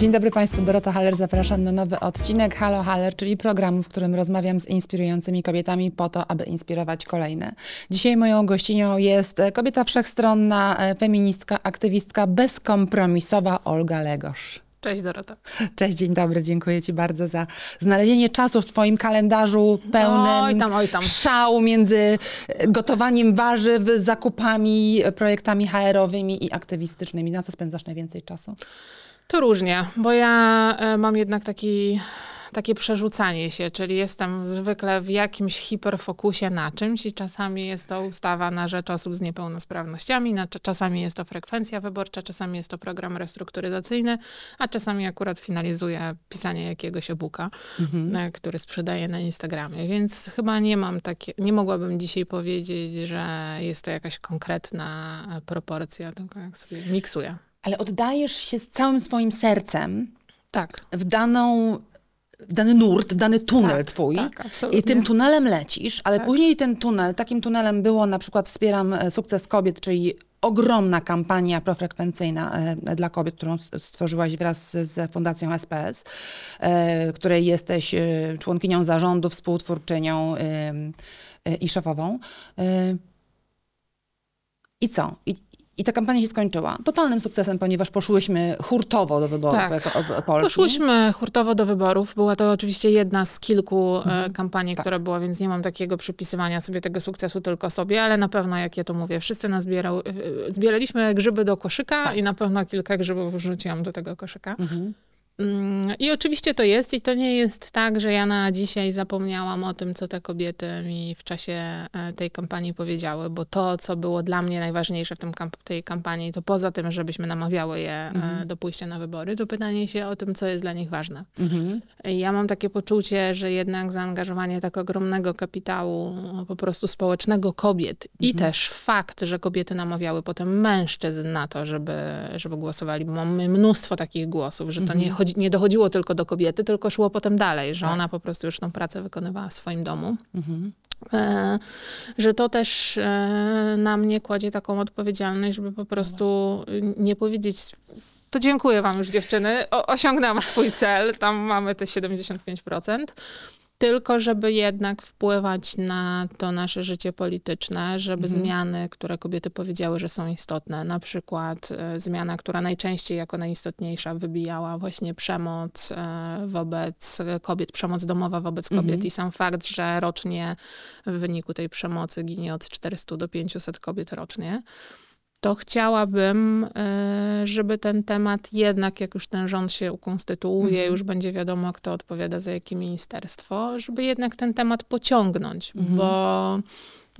Dzień dobry Państwu, Dorota Haller. Zapraszam na nowy odcinek Halo Haller, czyli programu, w którym rozmawiam z inspirującymi kobietami po to, aby inspirować kolejne. Dzisiaj moją gościnią jest kobieta wszechstronna, feministka, aktywistka, bezkompromisowa Olga Legosz. Cześć Dorota. Cześć, dzień dobry, dziękuję Ci bardzo za znalezienie czasu w Twoim kalendarzu pełnym Oj tam, oj tam. szału między gotowaniem warzyw, zakupami, projektami HR-owymi i aktywistycznymi. Na co spędzasz najwięcej czasu? To różnie, bo ja e, mam jednak taki, takie przerzucanie się, czyli jestem zwykle w jakimś hiperfokusie na czymś i czasami jest to ustawa na rzecz osób z niepełnosprawnościami, na, czasami jest to frekwencja wyborcza, czasami jest to program restrukturyzacyjny, a czasami akurat finalizuję pisanie jakiegoś e-booka, e, który sprzedaję na Instagramie, więc chyba nie mam takie, nie mogłabym dzisiaj powiedzieć, że jest to jakaś konkretna e, proporcja, tylko jak sobie miksuję. Ale oddajesz się z całym swoim sercem Tak. w daną w dany nurt, w dany tunel Tak, twój tak, i tym tunelem lecisz, ale Tak. później ten tunel, takim tunelem było na przykład Wspieram e, Sukces Kobiet, czyli ogromna kampania profrekwencyjna e, dla kobiet, którą stworzyłaś wraz z- Fundacją SPS, e, której jesteś członkinią zarządu, współtwórczynią i szefową. I co? I, I ta kampania się skończyła totalnym sukcesem, ponieważ poszłyśmy hurtowo do wyborów Tak. jako Polki. Poszłyśmy hurtowo do wyborów. Była to oczywiście jedna z kilku e, kampanii, Tak. która była, więc nie mam takiego przypisywania sobie tego sukcesu tylko sobie, ale na pewno, jak ja to mówię, wszyscy nas zbierał, e, e, zbieraliśmy grzyby do koszyka Tak. i na pewno kilka grzybów wrzuciłam do tego koszyka. Mhm. Mm, I oczywiście to jest i to nie jest tak, że ja na dzisiaj zapomniałam o tym, co te kobiety mi w czasie e, tej kampanii powiedziały, bo to, co było dla mnie najważniejsze w tym kamp- tej kampanii, to poza tym, żebyśmy namawiały je e, do pójścia na wybory, to pytanie się o tym, co jest dla nich ważne. Mhm. Ja mam takie poczucie, że jednak zaangażowanie tak ogromnego kapitału po prostu społecznego kobiet i też fakt, że kobiety namawiały potem mężczyzn na to, żeby, żeby głosowali. Bo Mamy mnóstwo takich głosów, że to nie, chodzi, nie dochodziło tylko do kobiety, tylko szło potem dalej, że ona po prostu już tą pracę wykonywała w swoim domu. Mhm. E, że to też e, na mnie kładzie taką odpowiedzialność, żeby po prostu nie powiedzieć. To dziękuję wam już dziewczyny, o, osiągnęłam swój cel, tam mamy te 75%. Tylko, żeby jednak wpływać na to nasze życie polityczne, żeby zmiany, które kobiety powiedziały, że są istotne, na przykład e, zmiana, która najczęściej jako najistotniejsza wybijała właśnie przemoc e, wobec kobiet, przemoc domowa wobec kobiet. I sam fakt, że rocznie w wyniku tej przemocy ginie od 400 do 500 kobiet rocznie, to chciałabym, e, żeby ten temat jednak, jak już ten rząd się ukonstytuuje, już będzie wiadomo, kto odpowiada za jakie ministerstwo, żeby jednak ten temat pociągnąć, bo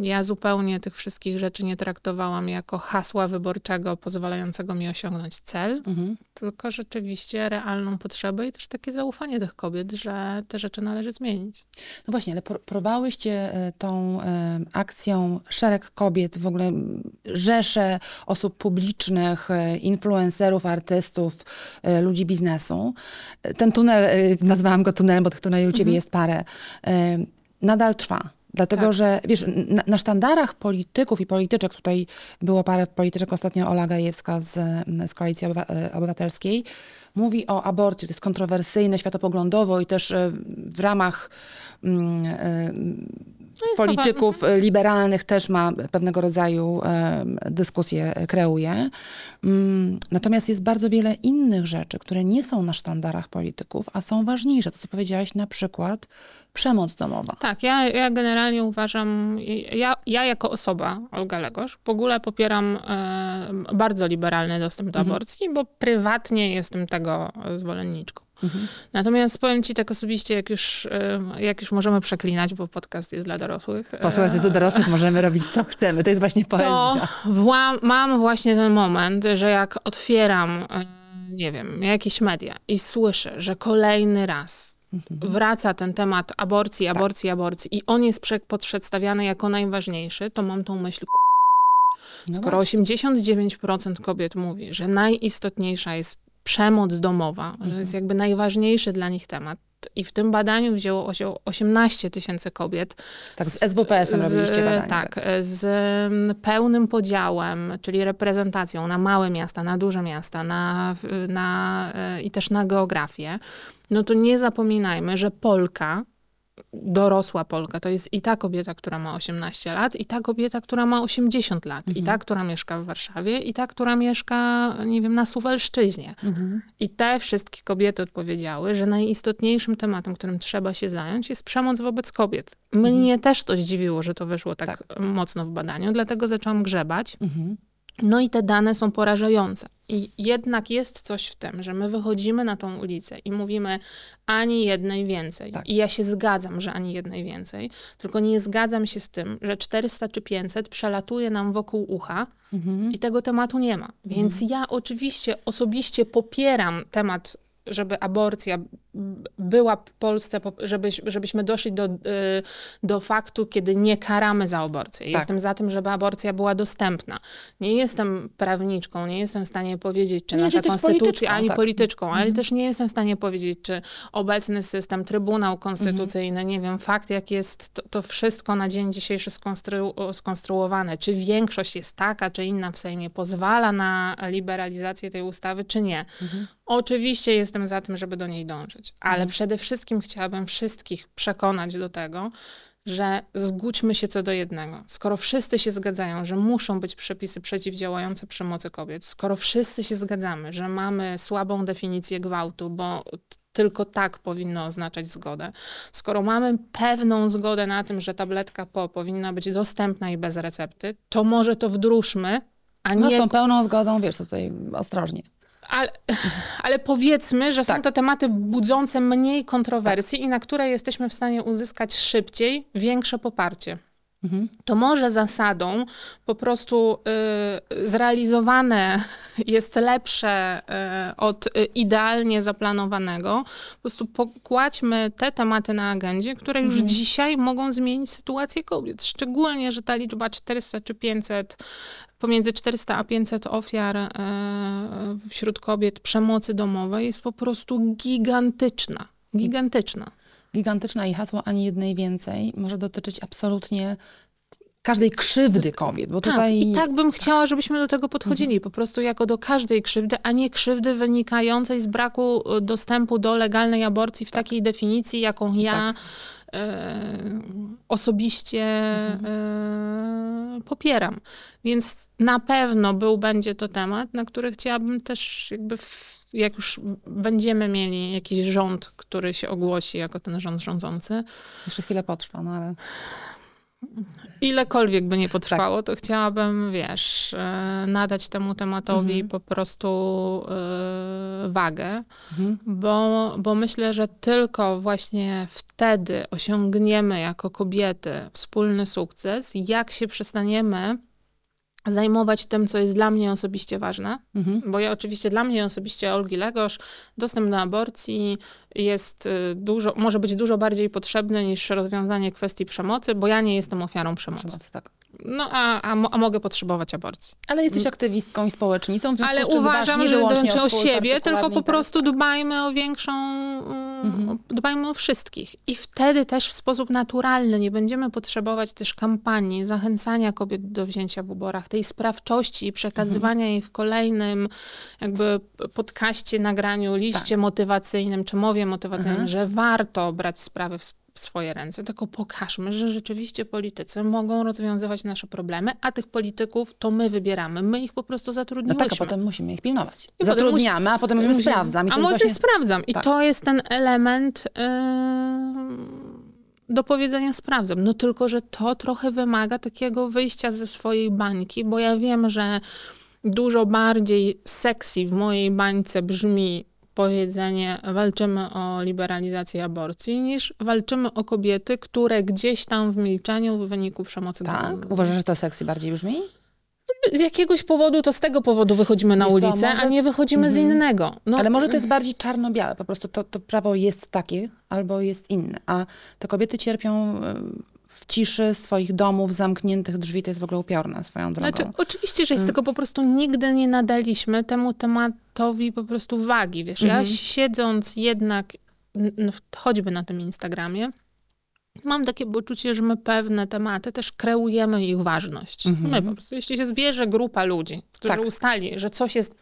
ja zupełnie tych wszystkich rzeczy nie traktowałam jako hasła wyborczego pozwalającego mi osiągnąć cel, Mhm. tylko rzeczywiście realną potrzebę i też takie zaufanie tych kobiet, że te rzeczy należy zmienić. No właśnie, ale por- porwałyście e, tą e, akcją szereg kobiet, w ogóle rzesze osób publicznych, e, influencerów, artystów, ludzi biznesu. Ten tunel, nazwałam go tunelem, bo tych tuneli u ciebie jest parę, nadal trwa. Dlatego, Tak. że wiesz, na, na sztandarach polityków i polityczek, tutaj było parę polityczek, ostatnio Ola Gajewska z, z Koalicji e, Obywatelskiej, mówi o aborcji. To jest kontrowersyjne światopoglądowo i też e, w ramach mm, e, polityków e, liberalnych też ma pewnego rodzaju dyskusje e, kreuje. Mm, Natomiast jest bardzo wiele innych rzeczy, które nie są na sztandarach polityków, a są ważniejsze. To, co powiedziałaś, na przykład przemoc domowa. Tak, ja, ja generalnie uważam, ja, ja jako osoba, Olga Legosz, w ogóle popieram bardzo liberalny dostęp do aborcji, bo prywatnie jestem tego zwolenniczką. Natomiast powiem ci tak osobiście, jak już, e, jak już możemy przeklinać, bo podcast jest dla dorosłych. e, Posłuchaj, do dorosłych możemy robić co chcemy. To jest właśnie to poezja. wła- mam właśnie ten moment, że jak otwieram, e, nie wiem, jakieś media i słyszę, że kolejny raz wraca ten temat aborcji, aborcji, aborcji i on jest prze- przedstawiany jako najważniejszy, to mam tą myśl, No skoro 89% kobiet mówi, że najistotniejsza jest przemoc domowa, że jest jakby najważniejszy dla nich temat, i w tym badaniu wzięło 18 tysięcy kobiet. Tak, z SWPS-em robiliście badanie. Tak, z mm, pełnym podziałem, czyli reprezentacją na małe miasta, na duże miasta na, na, e, i też na geografię. No to nie zapominajmy, że Polka dorosła Polka to jest i ta kobieta, która ma 18 lat, i ta kobieta, która ma 80 lat, mhm. i ta, która mieszka w Warszawie, i ta, która mieszka, nie wiem, na Suwalszczyźnie. Mhm. I te wszystkie kobiety odpowiedziały, że najistotniejszym tematem, którym trzeba się zająć, jest przemoc wobec kobiet. Mnie mhm. też to zdziwiło, że to wyszło tak, tak, mocno w badaniu, dlatego zaczęłam grzebać. Mhm. No i te dane są porażające. I jednak jest coś w tym, że my wychodzimy na tą ulicę i mówimy ani jednej więcej. Tak. I ja się zgadzam, że ani jednej więcej, tylko nie zgadzam się z tym, że 400 czy 500 przelatuje nam wokół ucha mhm. i tego tematu nie ma. Więc mhm. ja oczywiście osobiście popieram temat żeby aborcja była w Polsce, żeby, żebyśmy doszli do, y, do faktu, kiedy nie karamy za aborcję. Tak. Jestem za tym, żeby aborcja była dostępna. Nie jestem prawniczką, nie jestem w stanie powiedzieć, czy nie nasza konstytucja, ani tak. polityczką, ale mhm. też nie jestem w stanie powiedzieć, czy obecny system, Trybunał Konstytucyjny, mhm. nie wiem, fakt, jak jest to, to wszystko na dzień dzisiejszy skonstru, skonstruowane, czy większość jest taka, czy inna w Sejmie, pozwala na liberalizację tej ustawy, czy nie. Mhm. Oczywiście jestem za tym, żeby do niej dążyć, ale mhm. przede wszystkim chciałabym wszystkich przekonać do tego, że zgódźmy się co do jednego. Skoro wszyscy się zgadzają, że muszą być przepisy przeciwdziałające przemocy kobiet, skoro wszyscy się zgadzamy, że mamy słabą definicję gwałtu, bo tylko tak powinno oznaczać zgodę. Skoro mamy pewną zgodę na tym, że tabletka PO powinna być dostępna i bez recepty, to może to wdróżmy, a no nie... z tą pełną zgodą, wiesz, tutaj ostrożnie. Ale, ale powiedzmy, że tak. są to tematy budzące mniej kontrowersji tak. i na które jesteśmy w stanie uzyskać szybciej większe poparcie. Mhm. To może zasadą po prostu y, zrealizowane jest lepsze y, od y, idealnie zaplanowanego. Po prostu pokładźmy te tematy na agendzie, które już mhm. dzisiaj mogą zmienić sytuację kobiet. Szczególnie, że ta liczba 400 czy 500 pomiędzy 400 a 500 ofiar wśród kobiet przemocy domowej jest po prostu gigantyczna. Gigantyczna. Gigantyczna i hasło ani jednej więcej może dotyczyć absolutnie każdej krzywdy kobiet, bo tak, tutaj... i tak bym chciała, żebyśmy do tego podchodzili, mhm. po prostu jako do każdej krzywdy, a nie krzywdy wynikającej z braku e, dostępu do legalnej aborcji w takiej definicji, jaką ja tak osobiście mhm. E, popieram. Więc na pewno był, będzie to temat, na który chciałabym też jakby w, jak już będziemy mieli jakiś rząd, który się ogłosi jako ten rząd rządzący. Jeszcze chwilę potrwa, no ale... Ilekolwiek by nie potrwało, tak. to chciałabym, wiesz, e, nadać temu tematowi mhm. po prostu y, wagę, mhm. bo, bo myślę, że tylko właśnie wtedy osiągniemy jako kobiety wspólny sukces, jak się przestaniemy zajmować tym, co jest dla mnie osobiście ważne, mhm. bo ja oczywiście dla mnie osobiście Olgi Legosz dostęp do aborcji jest y, dużo, może być dużo bardziej potrzebny niż rozwiązanie kwestii przemocy, bo ja nie jestem ofiarą przemocy. Przemoc, tak. No, a, a, a, mogę potrzebować aborcji. Ale jesteś mm. aktywistką i społecznicą, w Ale uważam, że dąży o, o siebie, tylko po prostu dbajmy o większą, mhm. dbajmy o wszystkich. I wtedy też w sposób naturalny nie będziemy potrzebować też kampanii zachęcania kobiet do wzięcia w uborach, tej sprawczości i przekazywania mhm. jej w kolejnym jakby podcaście, nagraniu, liście tak. motywacyjnym czy mowie motywacyjnej, mhm. że warto brać sprawy w swoje ręce, tylko pokażmy, że rzeczywiście politycy mogą rozwiązywać nasze problemy, a tych polityków to my wybieramy. My ich po prostu zatrudniłyśmy. No tak, a potem musimy ich pilnować. I Zatrudniamy, musi... a potem mówimy sprawdzam. I a może właśnie... sprawdzam. I tak. to jest ten element yy, do powiedzenia sprawdzam. No tylko, że to trochę wymaga takiego wyjścia ze swojej bańki, bo ja wiem, że dużo bardziej sexy w mojej bańce brzmi powiedzenie walczymy o liberalizację aborcji, niż walczymy o kobiety, które gdzieś tam w milczeniu w wyniku przemocy Tak? Domowej. Uważasz, że to seksy bardziej brzmi? No, z jakiegoś powodu, to z tego powodu wychodzimy na Wiesz ulicę, co, może... a nie wychodzimy mhm. z innego. No, Ale może to jest bardziej czarno-białe, po prostu to, to prawo jest takie albo jest inne, a te kobiety cierpią w ciszy swoich domów, zamkniętych drzwi, to jest w ogóle upiorne swoją drogą. Znaczy, oczywiście, że jest, mm. tylko po prostu nigdy nie nadaliśmy temu tematowi po prostu wagi, wiesz. Ja mhm. siedząc jednak n- choćby na tym Instagramie, mam takie poczucie, że my pewne tematy też kreujemy ich ważność. Mhm. My po prostu, jeśli się zbierze grupa ludzi, którzy Tak. ustali, że coś jest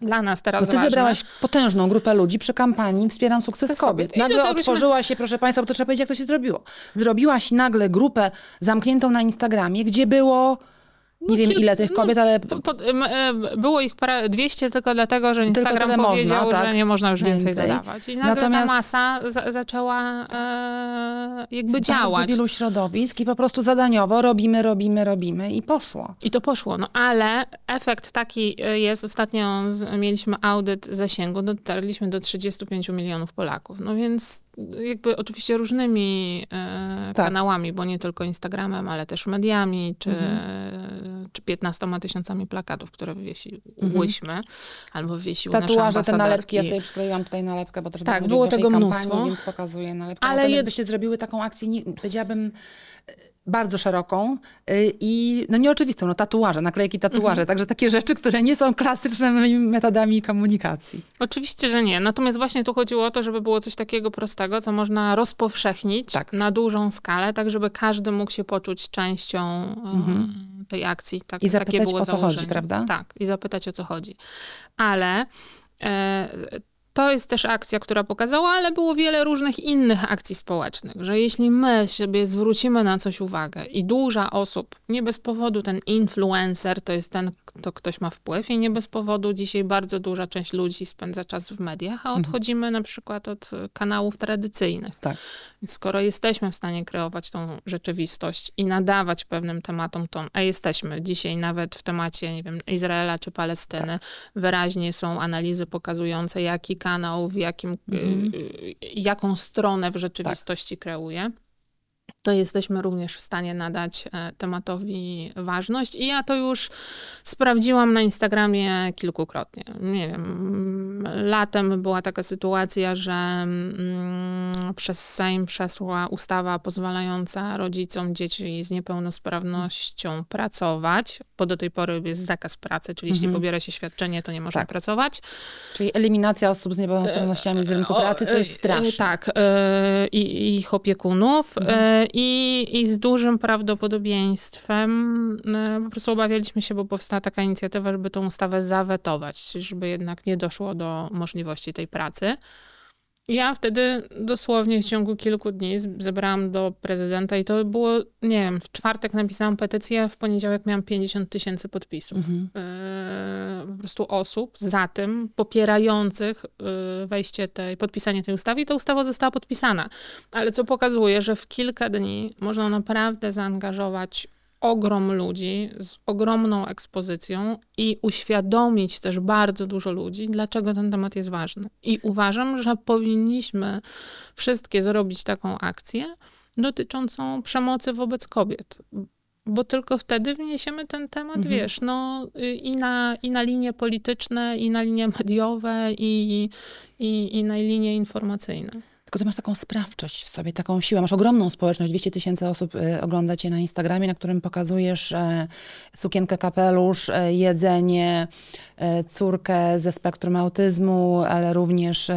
dla nas teraz Bo ty ważne, zebrałaś potężną grupę ludzi przy kampanii Wspieram Sukces Kobiet. Nagle dotarliśmy- otworzyła się, proszę Państwa, bo to trzeba powiedzieć, jak to się zrobiło. Zrobiłaś nagle grupę zamkniętą na Instagramie, gdzie było, nie wiem kilk- ile tych no, kobiet, ale e, było ich parę, 200 tylko dlatego, że Instagram tyle można, powiedział, tak. że nie można już więcej, Więcej. dodawać. I nagle Natomiast- ta masa za, zaczęła e, jakby z działać. wielu środowisk i po prostu zadaniowo robimy, robimy, robimy i poszło. I to poszło, no ale efekt taki e, jest, ostatnio mieliśmy audyt zasięgu, dotarliśmy do 35 milionów Polaków, no więc jakby oczywiście różnymi e, Tak. kanałami, bo nie tylko Instagramem, ale też mediami, czy, Mhm. czy 15 tysiącami plakatów, które wywiesiłyśmy, albo wywiesiły Tatuaże, te nalepki, ja sobie przykleiłam tutaj nalepkę, bo też Tak, było, tego waszej mnóstwo. kampanii, więc pokazuję nalepkę. Ale jed- byście zrobiły taką akcję, nie, powiedziałabym, bardzo szeroką y, i no nieoczywistą, no tatuaże, naklejki tatuaże, Mhm. także takie rzeczy, które nie są klasycznymi metodami komunikacji. Oczywiście, że nie. Natomiast właśnie tu chodziło o to, żeby było coś takiego prostego, co można rozpowszechnić Tak. na dużą skalę, tak żeby każdy mógł się poczuć częścią e, tej akcji. Tak, Mhm. I zapytać, takie było o co chodzi, prawda? Tak, i zapytać o co chodzi. Ale e, to jest też akcja, która pokazała, ale było wiele różnych innych akcji społecznych, że jeśli my sobie zwrócimy na coś uwagę i duża osób, nie bez powodu ten influencer to jest ten, kto ktoś ma wpływ i nie bez powodu dzisiaj bardzo duża część ludzi spędza czas w mediach, a odchodzimy na przykład od kanałów tradycyjnych. Tak. Skoro jesteśmy w stanie kreować tą rzeczywistość i nadawać pewnym tematom ton, a jesteśmy dzisiaj nawet w temacie, nie wiem, Izraela czy Palestyny, wyraźnie są analizy pokazujące, jaki kanał, w jakim, y, y, jaką stronę w rzeczywistości kreuje. To jesteśmy również w stanie nadać e, tematowi ważność. I ja to już sprawdziłam na Instagramie kilkukrotnie. Nie wiem, mm, latem była taka sytuacja, że mm, przez Sejm przeszła ustawa pozwalająca rodzicom dzieci z niepełnosprawnością pracować, bo do tej pory jest zakaz pracy, czyli jeśli pobiera się świadczenie, to nie można Tak. pracować. Czyli eliminacja osób z niepełnosprawnościami z rynku O, pracy, co jest e, straszne. Tak, e, i ich opiekunów e, i, i z dużym prawdopodobieństwem e, po prostu obawialiśmy się, bo powstała taka inicjatywa, żeby tą ustawę zawetować, żeby jednak nie doszło do możliwości tej pracy. Ja wtedy dosłownie w ciągu kilku dni zebrałam do prezydenta i to było, nie wiem, w czwartek napisałam petycję, w poniedziałek miałam 50 tysięcy podpisów. Mhm. e, po prostu osób za tym, popierających e, wejście tej, podpisanie tej ustawy i ta ustawa została podpisana. Ale co pokazuje, że w kilka dni można naprawdę zaangażować ogrom ludzi z ogromną ekspozycją i uświadomić też bardzo dużo ludzi, dlaczego ten temat jest ważny. I uważam, że powinniśmy wszystkie zrobić taką akcję dotyczącą przemocy wobec kobiet. Bo tylko wtedy wniesiemy ten temat, Mhm. wiesz, no y, i na, i na linie polityczne, i na linie mediowe, i, i, i na linie informacyjne. Tylko ty masz taką sprawczość w sobie, taką siłę. Masz ogromną społeczność, 200 tysięcy osób y, ogląda cię na Instagramie, na którym pokazujesz e, sukienkę, kapelusz, e, jedzenie, e, córkę ze spektrum autyzmu, ale również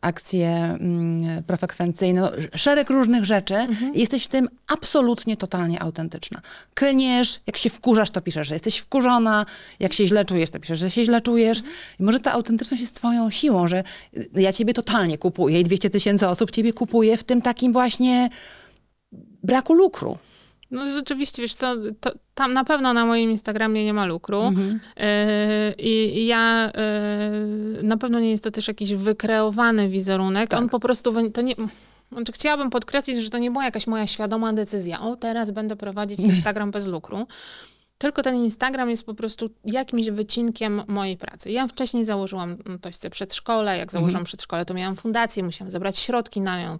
akcje mm, profrekwencyjne, no, szereg różnych rzeczy. I Jesteś w tym absolutnie, totalnie autentyczna. Klniesz, jak się wkurzasz, to piszesz, że jesteś wkurzona, jak się źle czujesz, to piszesz, że się źle czujesz. I może ta autentyczność jest twoją siłą, że ja ciebie totalnie kupuję i 200 tysięcy osób ciebie kupuje w tym takim właśnie braku lukru. No rzeczywiście, wiesz co, to, tam na pewno na moim Instagramie nie ma lukru. Mhm. Yy, I i ja yy, na pewno nie jest to też jakiś wykreowany wizerunek. Tak. On po prostu to nie. Znaczy, chciałabym podkreślić, że to nie była jakaś moja świadoma decyzja. O, teraz będę prowadzić Instagram bez lukru. Tylko ten Instagram jest po prostu jakimś wycinkiem mojej pracy. Ja wcześniej założyłam mm, Tośce przedszkole. Jak założyłam przedszkole, to miałam fundację, musiałam zebrać środki na nią.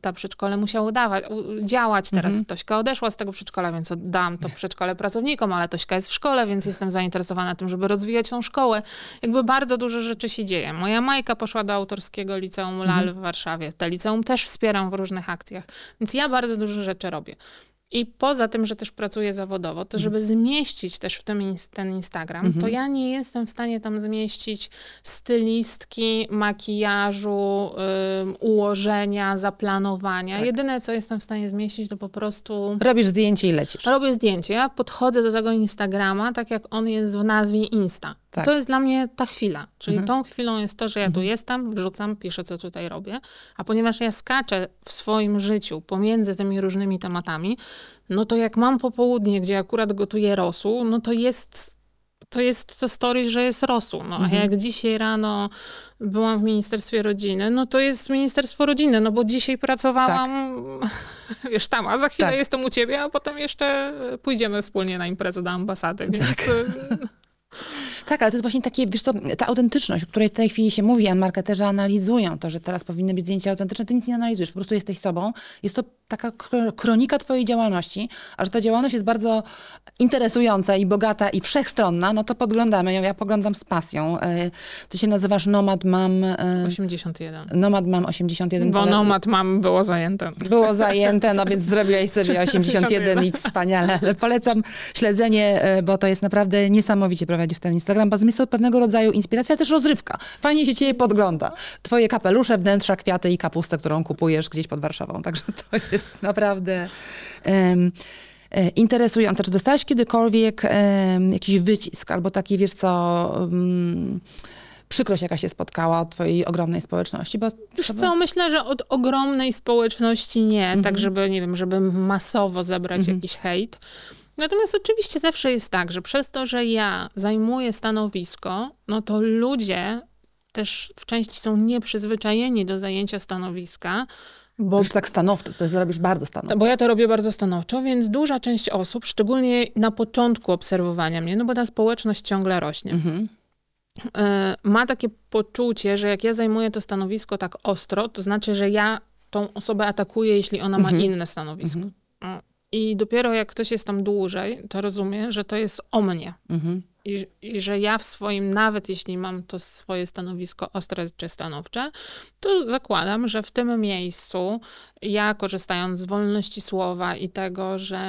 Ta przedszkole musiało dawać, działać. Teraz Tośka odeszła z tego przedszkola, więc oddałam to przedszkole pracownikom, ale Tośka jest w szkole, więc jestem zainteresowana tym, żeby rozwijać tą szkołę. Jakby bardzo dużo rzeczy się dzieje. Moja Majka poszła do autorskiego liceum LAL w Warszawie. Te liceum też wspieram w różnych akcjach. Więc ja bardzo dużo rzeczy robię. I poza tym, że też pracuję zawodowo, to żeby zmieścić też w tym ten Instagram, to ja nie jestem w stanie tam zmieścić stylistki, makijażu, ułożenia, zaplanowania. Jedyne, co jestem w stanie zmieścić, to po prostu Robisz zdjęcie i lecisz. robię zdjęcie. Ja podchodzę do tego Instagrama tak, jak on jest w nazwie Insta. Tak. To jest dla mnie ta chwila. Czyli tą chwilą jest to, że ja tu jestem, wrzucam, piszę, co tutaj robię. A ponieważ ja skaczę w swoim życiu pomiędzy tymi różnymi tematami, no to jak mam popołudnie, gdzie akurat gotuję rosół, no to jest to jest to story, że jest rosół. No, A jak dzisiaj rano byłam w Ministerstwie Rodziny, no to jest Ministerstwo Rodziny, no bo dzisiaj pracowałam, wiesz, tam, a za chwilę Tak. jestem u ciebie, a potem jeszcze pójdziemy wspólnie na imprezę do ambasady, więc y, Tak, ale to jest właśnie takie, wiesz co, ta autentyczność, o której w tej chwili się mówi, a marketerzy analizują to, że teraz powinny być zdjęcia autentyczne, ty nic nie analizujesz, po prostu jesteś sobą. Jest to taka kro- kronika twojej działalności, a że ta działalność jest bardzo interesująca i bogata i wszechstronna, no to podglądamy ją, ja poglądam z pasją. E, Ty się nazywasz Nomad Mam, e, 81. Nomad Mam 81. Bo nomad mam było zajęte. było zajęte, no więc zrobiłaś sobie 81 i wspaniale. Ale polecam śledzenie, e, bo to jest naprawdę niesamowicie prowadzisz ten Instagram, bo jest to pewnego rodzaju inspiracja, ale też rozrywka. Fajnie się ciebie podgląda. Twoje kapelusze, wnętrza, kwiaty i kapustę, którą kupujesz gdzieś pod Warszawą. Także to jest naprawdę e, interesujące. Czy dostałeś kiedykolwiek em, jakiś wycisk albo taki, wiesz co... Um, przykrość, jaka się spotkała od twojej ogromnej społeczności, bo Wiesz co, myślę, że od ogromnej społeczności nie, Mhm. tak żeby, nie wiem, żeby masowo zebrać jakiś hejt. Natomiast oczywiście zawsze jest tak, że przez to, że ja zajmuję stanowisko, no to ludzie też w części są nieprzyzwyczajeni do zajęcia stanowiska, bo Już tak stanowczo, to zrobisz bardzo stanowczo. bo ja to robię bardzo stanowczo, więc duża część osób, szczególnie na początku obserwowania mnie, no bo ta społeczność ciągle rośnie, Mhm. e, ma takie poczucie, że jak ja zajmuję to stanowisko tak ostro, to znaczy, że ja tą osobę atakuję, jeśli ona ma inne stanowisko. O, I dopiero jak ktoś jest tam dłużej, to rozumie, że to jest o mnie. Mhm. I, I że ja w swoim, nawet jeśli mam to swoje stanowisko ostre czy stanowcze, to zakładam, że w tym miejscu ja korzystając z wolności słowa i tego, że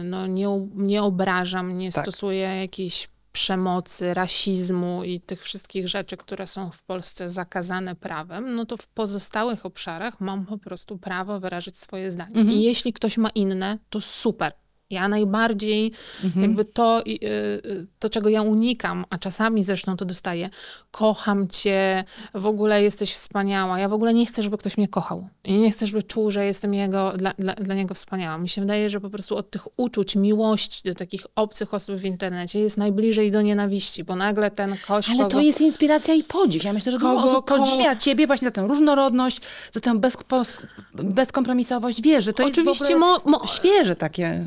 y, no, nie, nie obrażam, nie Tak. stosuję jakiejś przemocy, rasizmu i tych wszystkich rzeczy, które są w Polsce zakazane prawem, no to w pozostałych obszarach mam po prostu prawo wyrazić swoje zdanie. I jeśli ktoś ma inne, to super. Ja najbardziej jakby to, y, y, to, czego ja unikam, a czasami zresztą to dostaję, kocham cię, w ogóle jesteś wspaniała. Ja w ogóle nie chcę, żeby ktoś mnie kochał. I nie chcę, żeby czuł, że jestem jego, dla, dla, dla niego wspaniała. Mi się wydaje, że po prostu od tych uczuć, miłości do takich obcych osób w internecie jest najbliżej do nienawiści, bo nagle ten kość, Ale kogo... to jest inspiracja i podziw. Ja myślę, że dużo Kogo- osób podziwia ciebie właśnie za tę różnorodność, za tę bezkompromisowość. Wiesz, że to Oczywiście jest w ogóle mo, mo, świeże takie.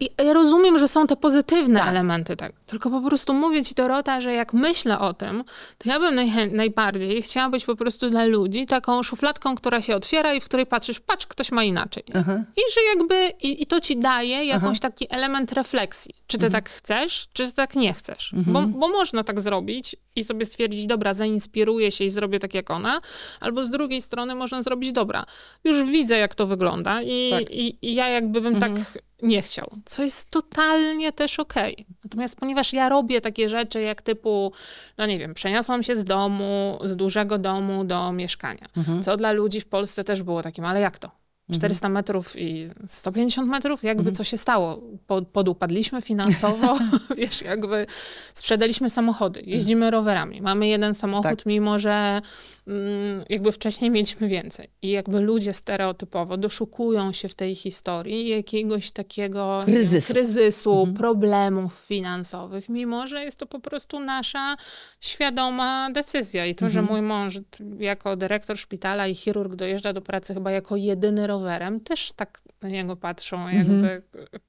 I ja rozumiem, że są te pozytywne Tak. elementy, tak. Tylko po prostu mówię ci, Dorota, że jak myślę o tym, to ja bym najchę- najbardziej chciała być po prostu dla ludzi taką szufladką, która się otwiera i w której patrzysz, patrz, ktoś ma inaczej. I że jakby, i, i to ci daje jakąś taki element refleksji. Czy ty tak chcesz, czy ty tak nie chcesz. Bo, bo można tak zrobić i sobie stwierdzić, dobra, zainspiruję się i zrobię tak jak ona, albo z drugiej strony można zrobić, dobra, już widzę, jak to wygląda i, Tak. i, i ja jakby bym tak nie chciał, co jest totalnie też okej. Natomiast ponieważ ja robię takie rzeczy jak typu, no nie wiem, przeniosłam się z domu, z dużego domu do mieszkania, co dla ludzi w Polsce też było takim, ale jak to? 400 metrów i 150 metrów, jakby co się stało? Po, podupadliśmy finansowo, wiesz, jakby sprzedaliśmy samochody, jeździmy rowerami, mamy jeden samochód, Tak. mimo że jakby wcześniej mieliśmy więcej. I jakby ludzie stereotypowo doszukują się w tej historii jakiegoś takiego Kryzysu. kryzysu problemów finansowych, mimo że jest to po prostu nasza świadoma decyzja. I to, że mój mąż jako dyrektor szpitala i chirurg dojeżdża do pracy chyba jako jedyny rowerem, też tak na niego patrzą, jakby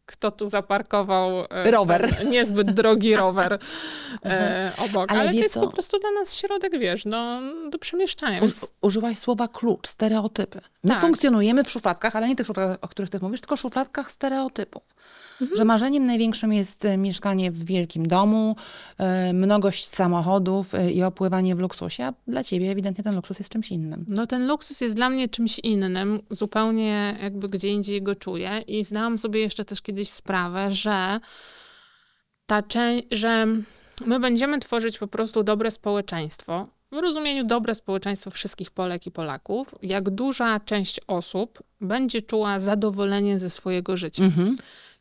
kto tu zaparkował e, Rower. niezbyt drogi rower e, obok. Ale Ale, to jest co? po prostu dla nas środek, wiesz, no, do przemieszczania. Uż, użyłaś słowa klucz, stereotypy. My Tak. funkcjonujemy w szufladkach, ale nie tych szufladkach, o których ty mówisz, tylko szufladkach stereotypów. Mhm. Że marzeniem największym jest e, mieszkanie w wielkim domu, e, mnogość samochodów e, i opływanie w luksusie, a dla ciebie ewidentnie ten luksus jest czymś innym. No ten luksus jest dla mnie czymś innym, zupełnie jakby gdzie indziej go czuję i zdałam sobie jeszcze też kiedyś sprawę, że ta że my będziemy tworzyć po prostu dobre społeczeństwo, w rozumieniu dobre społeczeństwo wszystkich Polek i Polaków, jak duża część osób będzie czuła zadowolenie ze swojego życia. Mhm.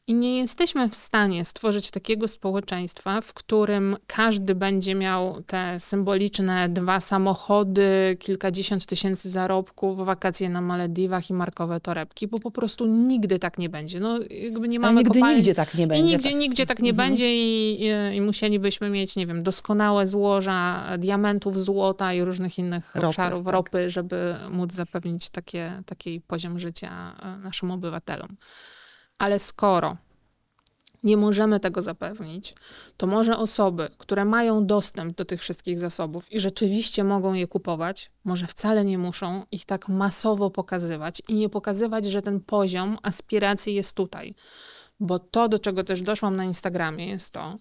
I nie jesteśmy w stanie stworzyć takiego społeczeństwa, w którym każdy będzie miał te symboliczne dwa samochody, kilkadziesiąt tysięcy zarobków, wakacje na Malediwach i markowe torebki, bo po prostu nigdy tak nie będzie. No, jakby nie mamy nigdy, kopalni. nigdzie tak nie będzie. I nigdzie, tak. nigdzie tak nie mhm. będzie i, i, i, musielibyśmy mieć, nie wiem, doskonałe złoża diamentów, złota i różnych innych ropy, obszarów tak. ropy, żeby móc zapewnić takie, taki poziom życia e, naszym obywatelom. Ale skoro nie możemy tego zapewnić, to może osoby, które mają dostęp do tych wszystkich zasobów i rzeczywiście mogą je kupować, może wcale nie muszą ich tak masowo pokazywać i nie pokazywać, że ten poziom aspiracji jest tutaj. Bo to, do czego też doszłam na Instagramie, jest to,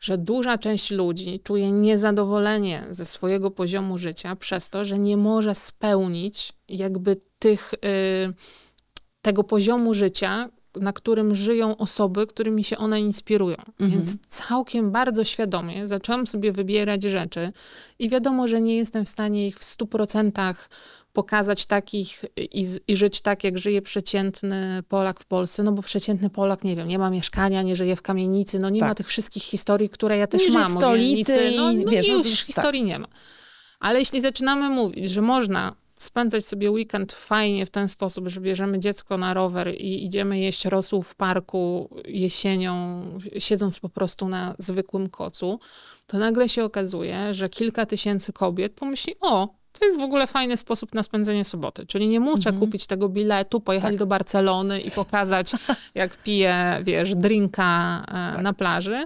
że duża część ludzi czuje niezadowolenie ze swojego poziomu życia przez to, że nie może spełnić jakby tych, yy, tego poziomu życia, na którym żyją osoby, którymi się one inspirują. Mhm. Więc całkiem bardzo świadomie zaczęłam sobie wybierać rzeczy i wiadomo, że nie jestem w stanie ich w stu procentach pokazać takich i, i, żyć tak, jak żyje przeciętny Polak w Polsce, no bo przeciętny Polak, nie wiem, nie ma mieszkania, nie żyje w kamienicy, no nie tak. ma tych wszystkich historii, które ja też nie mam. w stolicy no, no, wiesz, i no już tak. historii nie ma. Ale jeśli zaczynamy mówić, że można spędzać sobie weekend fajnie w ten sposób, że bierzemy dziecko na rower i idziemy jeść rosół w parku jesienią, siedząc po prostu na zwykłym kocu, to nagle się okazuje, że kilka tysięcy kobiet pomyśli, o, to jest w ogóle fajny sposób na spędzenie soboty. Czyli nie muszę mhm. kupić tego biletu, pojechać tak. do Barcelony i pokazać, jak piję, wiesz, drinka e, tak. na plaży.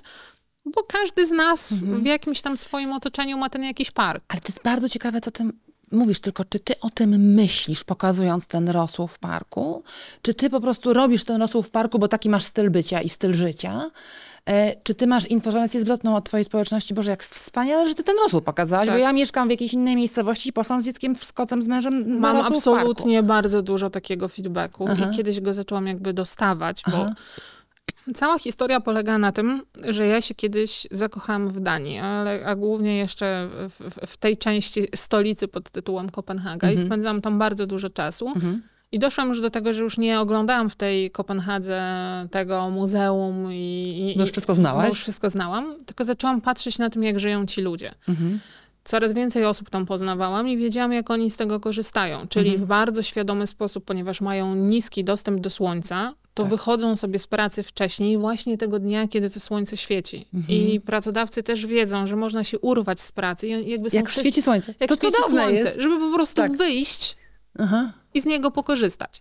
Bo każdy z nas mhm. w jakimś tam swoim otoczeniu ma ten jakiś park. Ale to jest bardzo ciekawe, co ty mówisz, tylko czy ty o tym myślisz, pokazując ten rosół w parku? Czy ty po prostu robisz ten rosół w parku, bo taki masz styl bycia i styl życia? E, czy ty masz informację zwrotną od twojej społeczności? Boże, jak wspaniale, że ty ten rosół pokazałaś, tak. bo ja mieszkam w jakiejś innej miejscowości i poszłam z dzieckiem, z kocem, z mężem Mam absolutnie bardzo dużo takiego feedbacku Aha. i kiedyś go zaczęłam jakby dostawać, bo Aha Cała historia polega na tym, że ja się kiedyś zakochałam w Danii, ale, a głównie jeszcze w, w, tej części stolicy pod tytułem Kopenhaga mhm. i spędzałam tam bardzo dużo czasu. Mhm. I doszłam już do tego, że już nie oglądałam w tej Kopenhadze tego muzeum i... i już wszystko znałaś? Już wszystko znałam, tylko zaczęłam patrzeć na tym, jak żyją ci ludzie. Mhm coraz więcej osób tam poznawałam i wiedziałam, jak oni z tego korzystają. Czyli mhm. w bardzo świadomy sposób, ponieważ mają niski dostęp do słońca, to tak. wychodzą sobie z pracy wcześniej, właśnie tego dnia, kiedy to słońce świeci. Mhm. I pracodawcy też wiedzą, że można się urwać z pracy. I jakby jak wszyscy, świeci słońce. Jak to świeci słońce, jest. żeby po prostu tak. wyjść Aha. i z niego pokorzystać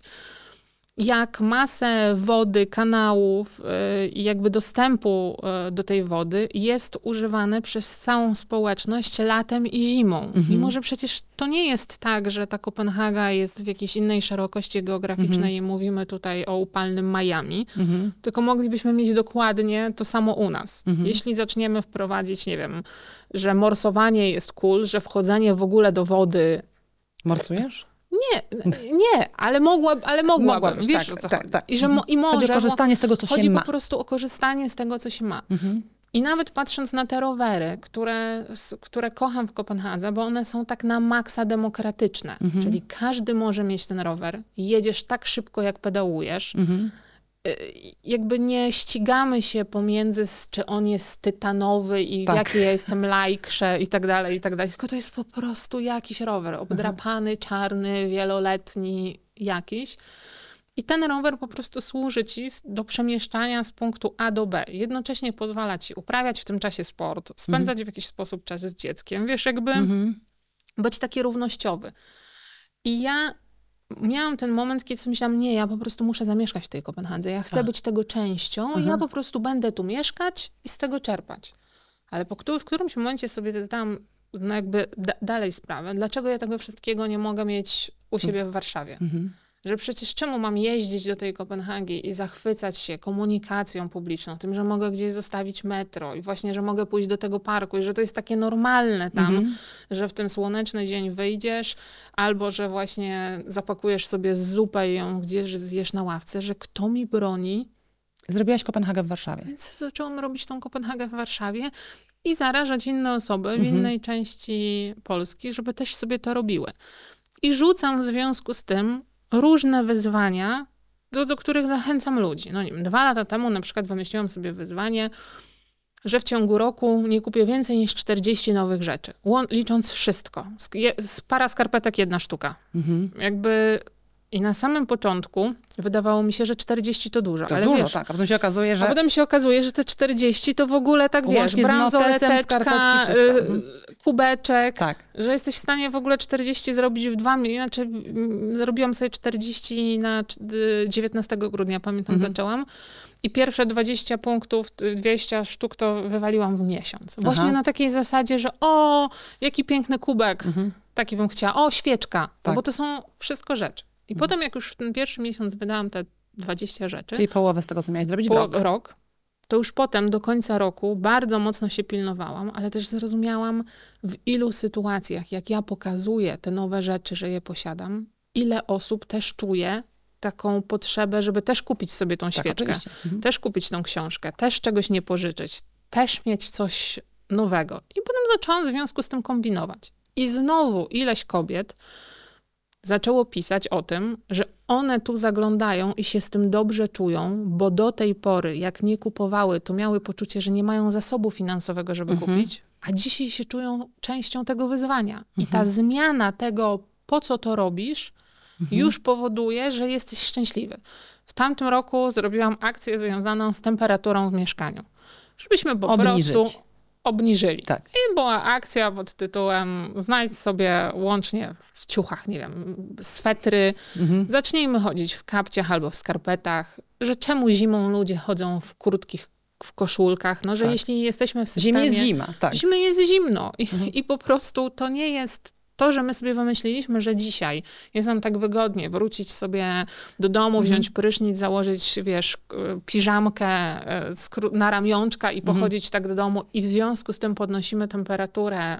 jak masę wody, kanałów y, i jakby dostępu y, do tej wody jest używane przez całą społeczność latem i zimą. Mhm. Mimo, że przecież to nie jest tak, że ta Kopenhaga jest w jakiejś innej szerokości geograficznej mhm. i mówimy tutaj o upalnym Miami, mhm. tylko moglibyśmy mieć dokładnie to samo u nas. Mhm. Jeśli zaczniemy wprowadzić, nie wiem, że morsowanie jest cool, że wchodzenie w ogóle do wody Morsujesz? Nie, nie, ale, mogła, ale mogłabym, mogłabym wiesz tak, o co tak, chodzi. Tak. I, że mo, i może, chodzi o korzystanie z tego, co się ma. Chodzi po prostu o korzystanie z tego, co się ma. Mhm. I nawet patrząc na te rowery, które, które kocham w Kopenhadze, bo one są tak na maksa demokratyczne. Mhm. Czyli każdy może mieć ten rower, jedziesz tak szybko, jak pedałujesz. Mhm jakby nie ścigamy się pomiędzy, czy on jest tytanowy i tak. jaki ja jestem lajkrze i tak dalej, i tak dalej. Tylko to jest po prostu jakiś rower, obdrapany, mhm. czarny, wieloletni jakiś. I ten rower po prostu służy ci do przemieszczania z punktu A do B. Jednocześnie pozwala ci uprawiać w tym czasie sport, spędzać mhm. w jakiś sposób czas z dzieckiem, wiesz, jakby mhm. być taki równościowy. I ja miałam ten moment, kiedy sobie myślałam, nie, ja po prostu muszę zamieszkać w tej Kopenhadze. Ja chcę A. być tego częścią i ja po prostu będę tu mieszkać i z tego czerpać. Ale po w którymś momencie sobie zdałam no jakby da dalej sprawę, dlaczego ja tego wszystkiego nie mogę mieć u siebie w Warszawie. Mhm. Że przecież czemu mam jeździć do tej Kopenhagi i zachwycać się komunikacją publiczną, tym, że mogę gdzieś zostawić metro i właśnie, że mogę pójść do tego parku i że to jest takie normalne tam, Mhm. że w ten słoneczny dzień wyjdziesz, albo że właśnie zapakujesz sobie zupę i ją gdzieś zjesz na ławce, że kto mi broni, Zrobiłaś Kopenhagę w Warszawie. więc zaczęłam robić tą Kopenhagę w Warszawie i zarażać inne osoby w Mhm. innej części Polski, żeby też sobie to robiły. I rzucam w związku z tym różne wyzwania, do, do których zachęcam ludzi. No nie wiem, dwa lata temu na przykład wymyśliłam sobie wyzwanie, że w ciągu roku nie kupię więcej niż 40 nowych rzeczy, licząc wszystko. Z- Para skarpetek, jedna sztuka. Mhm. Jakby i na samym początku wydawało mi się, że 40 to dużo, To ale dużo, wiesz, tak. A potem się okazuje, a że potem się okazuje, że te 40 to w ogóle tak wiesz, bransoleteczka, y, Mhm. kubeczek, tak. że jesteś w stanie w ogóle 40 zrobić w dwa mm, robiłam sobie 40 na cz- y, 19 grudnia, pamiętam, Mhm. zaczęłam. I pierwsze 20 punktów, y, 200 sztuk to wywaliłam w miesiąc. Właśnie Aha. na takiej zasadzie, że o, jaki piękny kubek, Mhm. taki bym chciała. O, świeczka, no Tak. bo to są wszystko rzeczy. I Mhm. potem jak już w ten pierwszy miesiąc wydałam te 20 rzeczy, Czyli połowę z tego, co miałeś zrobić w po rok. rok, to już potem do końca roku bardzo mocno się pilnowałam, ale też zrozumiałam w ilu sytuacjach, jak ja pokazuję te nowe rzeczy, że je posiadam, ile osób też czuje taką potrzebę, żeby też kupić sobie tą Tak, świeczkę. Mhm. też kupić tą książkę, też czegoś nie pożyczyć, też mieć coś nowego. I potem zaczęłam w związku z tym kombinować. I znowu ileś kobiet zaczęło pisać o tym, że one tu zaglądają i się z tym dobrze czują, bo do tej pory, jak nie kupowały, to miały poczucie, że nie mają zasobu finansowego, żeby Mhm. kupić, a dzisiaj się czują częścią tego wyzwania. I ta Mhm. zmiana tego, po co to robisz, Mhm. już powoduje, że jesteś szczęśliwy. W tamtym roku zrobiłam akcję związaną z temperaturą w mieszkaniu. Żebyśmy po Obniżyć. prostu obniżyli. Tak. I była akcja pod tytułem znajdź sobie łącznie w ciuchach, nie wiem, swetry, Mhm. zacznijmy chodzić w kapciach albo w skarpetach, że czemu zimą ludzie chodzą w krótkich w koszulkach, no że Tak. jeśli jesteśmy w systemie... Zimie jest zima, tak. Zimy jest zimno I, Mhm. i po prostu to nie jest to, że my sobie wymyśliliśmy, że dzisiaj jest nam tak wygodnie wrócić sobie do domu, Mhm. wziąć prysznic, założyć, wiesz, piżamkę e, na ramionczka i Mhm. pochodzić tak do domu i w związku z tym podnosimy temperaturę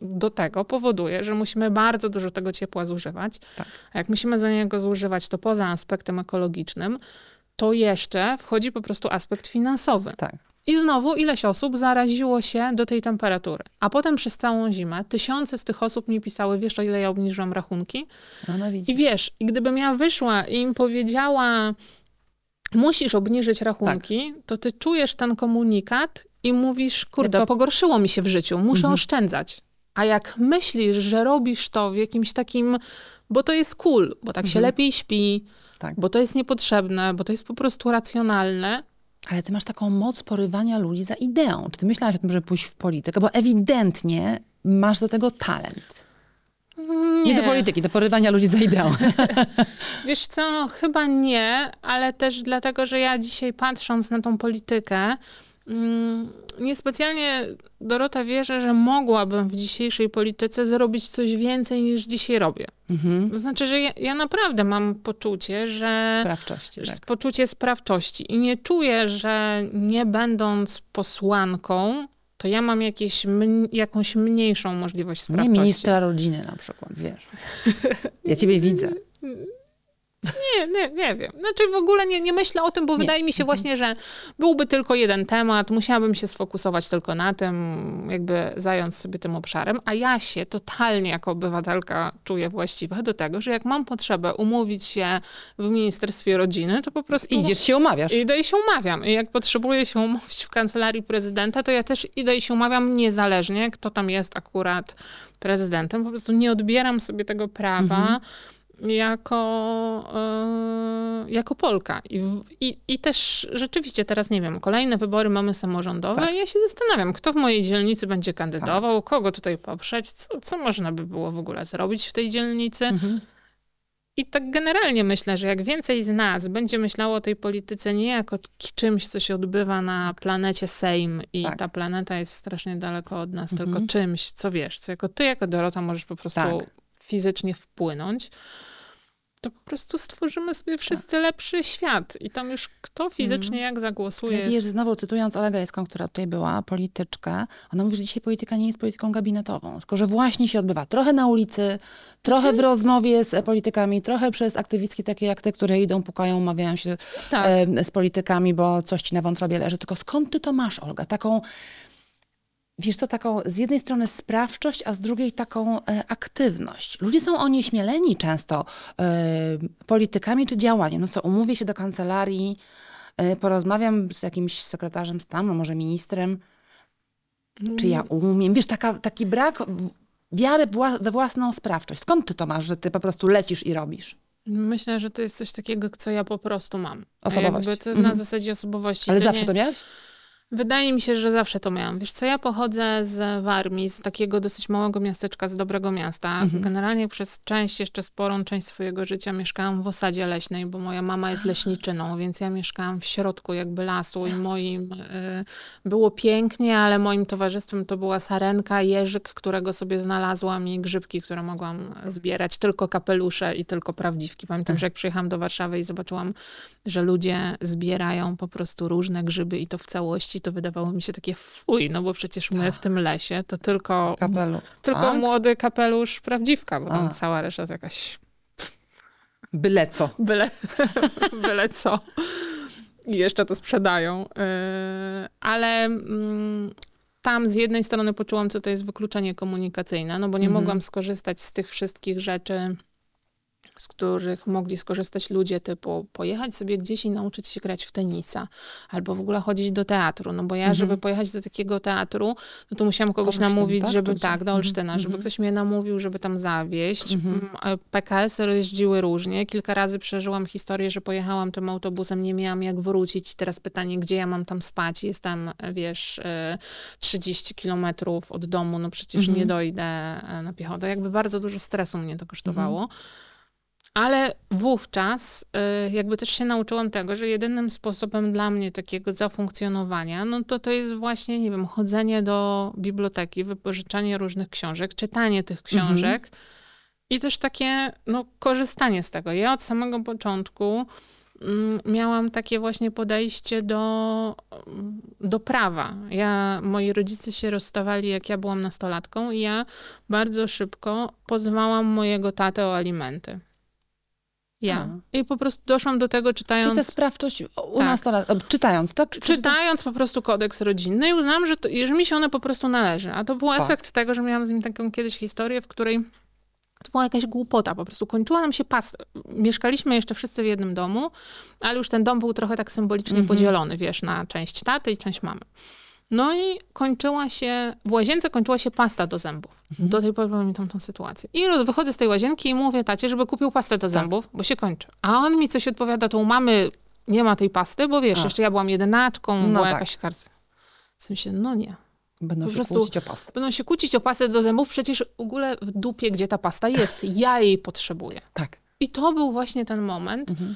do tego, powoduje, że musimy bardzo dużo tego ciepła zużywać. Tak. A jak musimy za niego zużywać, to poza aspektem ekologicznym, to jeszcze wchodzi po prostu aspekt finansowy. Tak. I znowu ileś osób zaraziło się do tej temperatury. A potem przez całą zimę tysiące z tych osób mi pisały, wiesz o ile ja obniżyłam rachunki? No, no. I wiesz, i gdybym ja wyszła i im powiedziała, musisz obniżyć rachunki, to ty czujesz ten komunikat i mówisz, kurde, pogorszyło mi się w życiu, muszę Mhm. oszczędzać. A jak myślisz, że robisz to w jakimś takim, bo to jest cool, bo tak się Mhm. lepiej śpi, Tak. bo to jest niepotrzebne, bo to jest po prostu racjonalne, Ale ty masz taką moc porywania ludzi za ideą. Czy ty myślałaś o tym, żeby pójść w politykę? Bo ewidentnie masz do tego talent. Nie, do polityki, do porywania ludzi za ideą. Wiesz co, chyba nie, ale też dlatego, że ja dzisiaj patrząc na tą politykę, mm, niespecjalnie Dorota wierzę, że mogłabym w dzisiejszej polityce zrobić coś więcej niż dzisiaj robię. mhm. To znaczy, że ja, ja naprawdę mam poczucie, że Sprawczości, tak. poczucie sprawczości i nie czuję, że nie będąc posłanką, to ja mam jakieś, jakąś mniejszą możliwość Nie sprawczości. ministra rodziny na przykład, wiesz. Ja ciebie widzę. Nie, nie, nie wiem. Znaczy w ogóle nie, nie myślę o tym, bo Nie. wydaje mi się właśnie, że byłby tylko jeden temat, musiałabym się sfokusować tylko na tym, jakby zająć sobie tym obszarem, a ja się totalnie jako obywatelka czuję właściwa do tego, że jak mam potrzebę umówić się w Ministerstwie Rodziny, to po prostu Idziesz się umawiasz. idę i się umawiam. I jak potrzebuję się umówić w kancelarii prezydenta, to ja też idę i się umawiam niezależnie, kto tam jest akurat prezydentem. Po prostu nie odbieram sobie tego prawa Mhm. Jako, e, jako Polka. I, i, I też rzeczywiście teraz, nie wiem, kolejne wybory mamy samorządowe Tak. i ja się zastanawiam, kto w mojej dzielnicy będzie kandydował, kogo tutaj poprzeć, co, co można by było w ogóle zrobić w tej dzielnicy. Mhm. I tak generalnie myślę, że jak więcej z nas będzie myślało o tej polityce nie jako czymś, co się odbywa na planecie Sejm i Tak. ta planeta jest strasznie daleko od nas, Mhm. tylko czymś, co wiesz, co jako ty, jako Dorota możesz po prostu Tak. fizycznie wpłynąć, to po prostu stworzymy sobie wszyscy lepszy świat. I tam już kto fizycznie jak zagłosuje. Wiesz, jest- znowu cytując Olegę Jeską, która tutaj była, polityczkę, ona mówi, że dzisiaj polityka nie jest polityką gabinetową, tylko że właśnie się odbywa trochę na ulicy, trochę w rozmowie z politykami, trochę przez aktywistki takie jak te, które idą, pukają, umawiają się Tak. z politykami, bo coś ci na wątrobie leży. Tylko skąd ty to masz, Olga? Taką, wiesz co, taką z jednej strony sprawczość, a z drugiej taką e, aktywność. Ludzie są onieśmieleni często e, politykami czy działaniem. No co, umówię się do kancelarii, e, porozmawiam z jakimś sekretarzem stanu, może ministrem, czy ja umiem. Wiesz, taka, taki brak wiary wła- we własną sprawczość. Skąd ty to masz, że ty po prostu lecisz i robisz? Myślę, że to jest coś takiego, co ja po prostu mam. Osobowość. Jakby to Mhm. na zasadzie osobowości. Ale to zawsze nie... to miałeś? Wydaje mi się, że zawsze to miałam. Wiesz co, ja pochodzę z Warmii, z takiego dosyć małego miasteczka, z dobrego miasta. Mhm. Generalnie przez część, jeszcze sporą część swojego życia mieszkałam w osadzie leśnej, bo moja mama jest leśniczyną, więc ja mieszkałam w środku jakby lasu i moim... Y, było pięknie, ale moim towarzystwem to była sarenka, jeżyk, którego sobie znalazłam i grzybki, które mogłam zbierać. Tylko kapelusze i tylko prawdziwki. Pamiętam, że jak przyjechałam do Warszawy i zobaczyłam, że ludzie zbierają po prostu różne grzyby i to w całości, to wydawało mi się takie fuj, no bo przecież my w tym lesie to tylko, Kapelu. tylko tak? młody kapelusz prawdziwka, bo tam cała reszta to jakaś Byle co. byle, byle co. I jeszcze to sprzedają. Yy, ale mm, tam z jednej strony poczułam, co to jest wykluczenie komunikacyjne, no bo nie Mhm. mogłam skorzystać z tych wszystkich rzeczy, z których mogli skorzystać ludzie, typu pojechać sobie gdzieś i nauczyć się grać w tenisa, albo w ogóle chodzić do teatru, no bo ja, Mhm. żeby pojechać do takiego teatru, no to musiałam kogoś Olsztyn, namówić, tak? żeby, tak, do Mhm. Olsztyna, żeby Mhm. ktoś mnie namówił, żeby tam zawieźć. Mhm. Mm, a PKS-y jeździły różnie. Kilka razy przeżyłam historię, że pojechałam tym autobusem, nie miałam jak wrócić. Teraz pytanie, gdzie ja mam tam spać? Jestem, wiesz, e, 30 kilometrów od domu, no przecież Mhm. nie dojdę e, na piechotę. Jakby bardzo dużo stresu mnie to kosztowało. Ale wówczas y, jakby też się nauczyłam tego, że jedynym sposobem dla mnie takiego zafunkcjonowania, no to to jest właśnie, nie wiem, chodzenie do biblioteki, wypożyczanie różnych książek, czytanie tych książek i też takie, no, korzystanie z tego. Ja od samego początku mm, miałam takie właśnie podejście do, do prawa. Ja, moi rodzice się rozstawali, jak ja byłam nastolatką i ja bardzo szybko pozwałam mojego tatę o alimenty. Ja. I po prostu doszłam do tego I czytając... ta sprawczość u Tak. nas to lat- o, czytając, tak? Czy- czy- czytając po prostu kodeks rodzinny i uznałam, że, to, że mi się one po prostu należy. A to był Tak. efekt tego, że miałam z nim taką kiedyś historię, w której to była jakaś głupota, po prostu kończyła nam się pasta. Mieszkaliśmy jeszcze wszyscy w jednym domu, ale już ten dom był trochę tak symbolicznie Mhm. podzielony, wiesz, na część taty i część mamy. No i kończyła się, w łazience kończyła się pasta do zębów. Mhm. Do tej pory pamiętam tą sytuację. I wychodzę z tej łazienki i mówię tacie, żeby kupił pastę do Tak. zębów, bo się kończy. A on mi coś odpowiada, to u mamy nie ma tej pasty, bo wiesz, A. jeszcze ja byłam jedynaczką, No była tak. jakaś karta. W sensie, no nie. Będą po się prostu- kłócić o pastę. Będą się kłócić o pastę do zębów, przecież w ogóle w dupie, gdzie ta pasta jest. Ja jej potrzebuję. Tak. I to był właśnie ten moment, Mhm.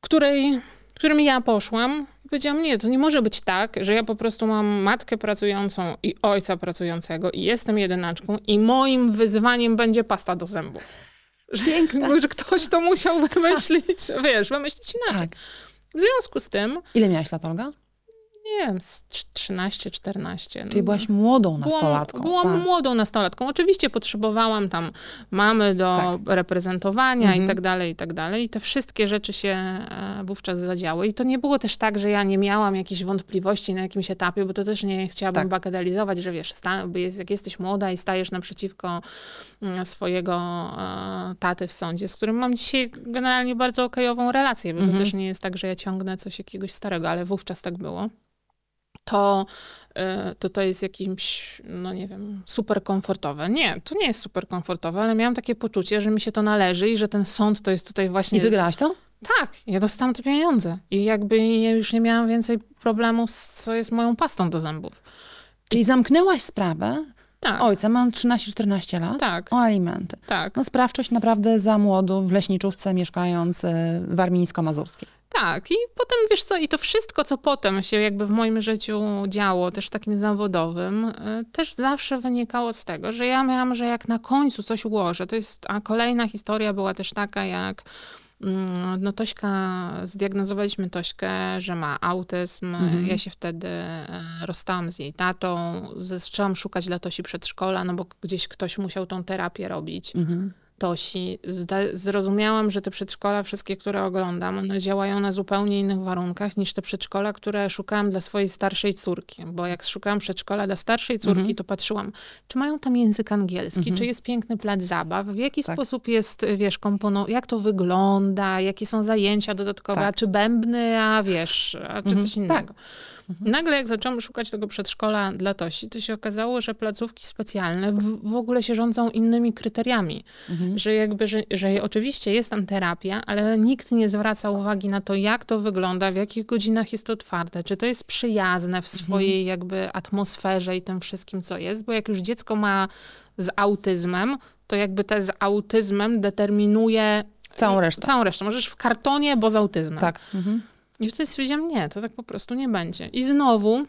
której, w którym ja poszłam i powiedziałam, nie, to nie może być tak, że ja po prostu mam matkę pracującą i ojca pracującego i jestem jedynaczką i moim wyzwaniem będzie pasta do zębów. Że, że ktoś to musiał wymyślić, wiesz, wymyślić inaczej. Tak. W związku z tym, Ile miałaś lat, Olga? Nie wiem, z 13-14. Czyli byłaś młodą Byłam, nastolatką. byłam Tak. młodą nastolatką. Oczywiście potrzebowałam tam mamy do Tak. reprezentowania Mhm. i tak dalej, i tak dalej. I te wszystkie rzeczy się e, wówczas zadziały. I to nie było też tak, że ja nie miałam jakichś wątpliwości na jakimś etapie, bo to też nie chciałabym Tak. bagatelizować, że wiesz, jak jesteś młoda i stajesz naprzeciwko mm, swojego e, taty w sądzie, z którym mam dzisiaj generalnie bardzo okejową relację, bo Mhm. to też nie jest tak, że ja ciągnę coś jakiegoś starego, ale wówczas tak było to, y, to to jest jakimś, no nie wiem, super komfortowe. Nie, to nie jest super komfortowe, ale miałam takie poczucie, że mi się to należy i że ten sąd to jest tutaj właśnie... I wygrałaś to? Tak, ja dostałam te pieniądze i jakby ja już nie miałam więcej problemu z co jest moją pastą do zębów. Czyli zamknęłaś sprawę Tak. Z ojcem, mam 13-14 lat. Tak. O alimenty. Tak. No sprawczość naprawdę za młodu w leśniczówce mieszkając y, w Warmińsko-Mazurskiej. Tak, i potem wiesz co, i to wszystko, co potem się jakby w moim życiu działo, też takim zawodowym, y, też zawsze wynikało z tego, że ja miałam, że jak na końcu coś ułożę, to jest, a kolejna historia była też taka, jak no Tośka, zdiagnozowaliśmy Tośkę, że ma autyzm. Mhm. Ja się wtedy e, rozstałam z jej tatą. Zaczęłam szukać dla Tosi przedszkola, no bo gdzieś ktoś musiał tą terapię robić. Mhm. Tosi. Zrozumiałam, że te przedszkola, wszystkie, które oglądam, one działają na zupełnie innych warunkach niż te przedszkola, które szukałam dla swojej starszej córki. Bo jak szukałam przedszkola dla starszej córki, Mhm. to patrzyłam, czy mają tam język angielski, Mhm. czy jest piękny plac zabaw, w jaki Tak. sposób jest, wiesz, kompono- jak to wygląda, jakie są zajęcia dodatkowe, Tak. czy bębny, a wiesz, a czy Mhm. coś innego. Nagle jak zaczęłam szukać tego przedszkola dla Tosi, to się okazało, że placówki specjalne w, w ogóle się rządzą innymi kryteriami. Mhm. Że jakby, że, że oczywiście jest tam terapia, ale nikt nie zwraca uwagi na to, jak to wygląda, w jakich godzinach jest to otwarte, czy to jest przyjazne w swojej jakby atmosferze i tym wszystkim, co jest, bo jak już dziecko ma z autyzmem, to jakby te z autyzmem determinuje Całą resztę. Całą resztę. Możesz w kartonie, bo z autyzmem. Tak. Mhm. I wtedy stwierdziłam, nie, to tak po prostu nie będzie. I znowu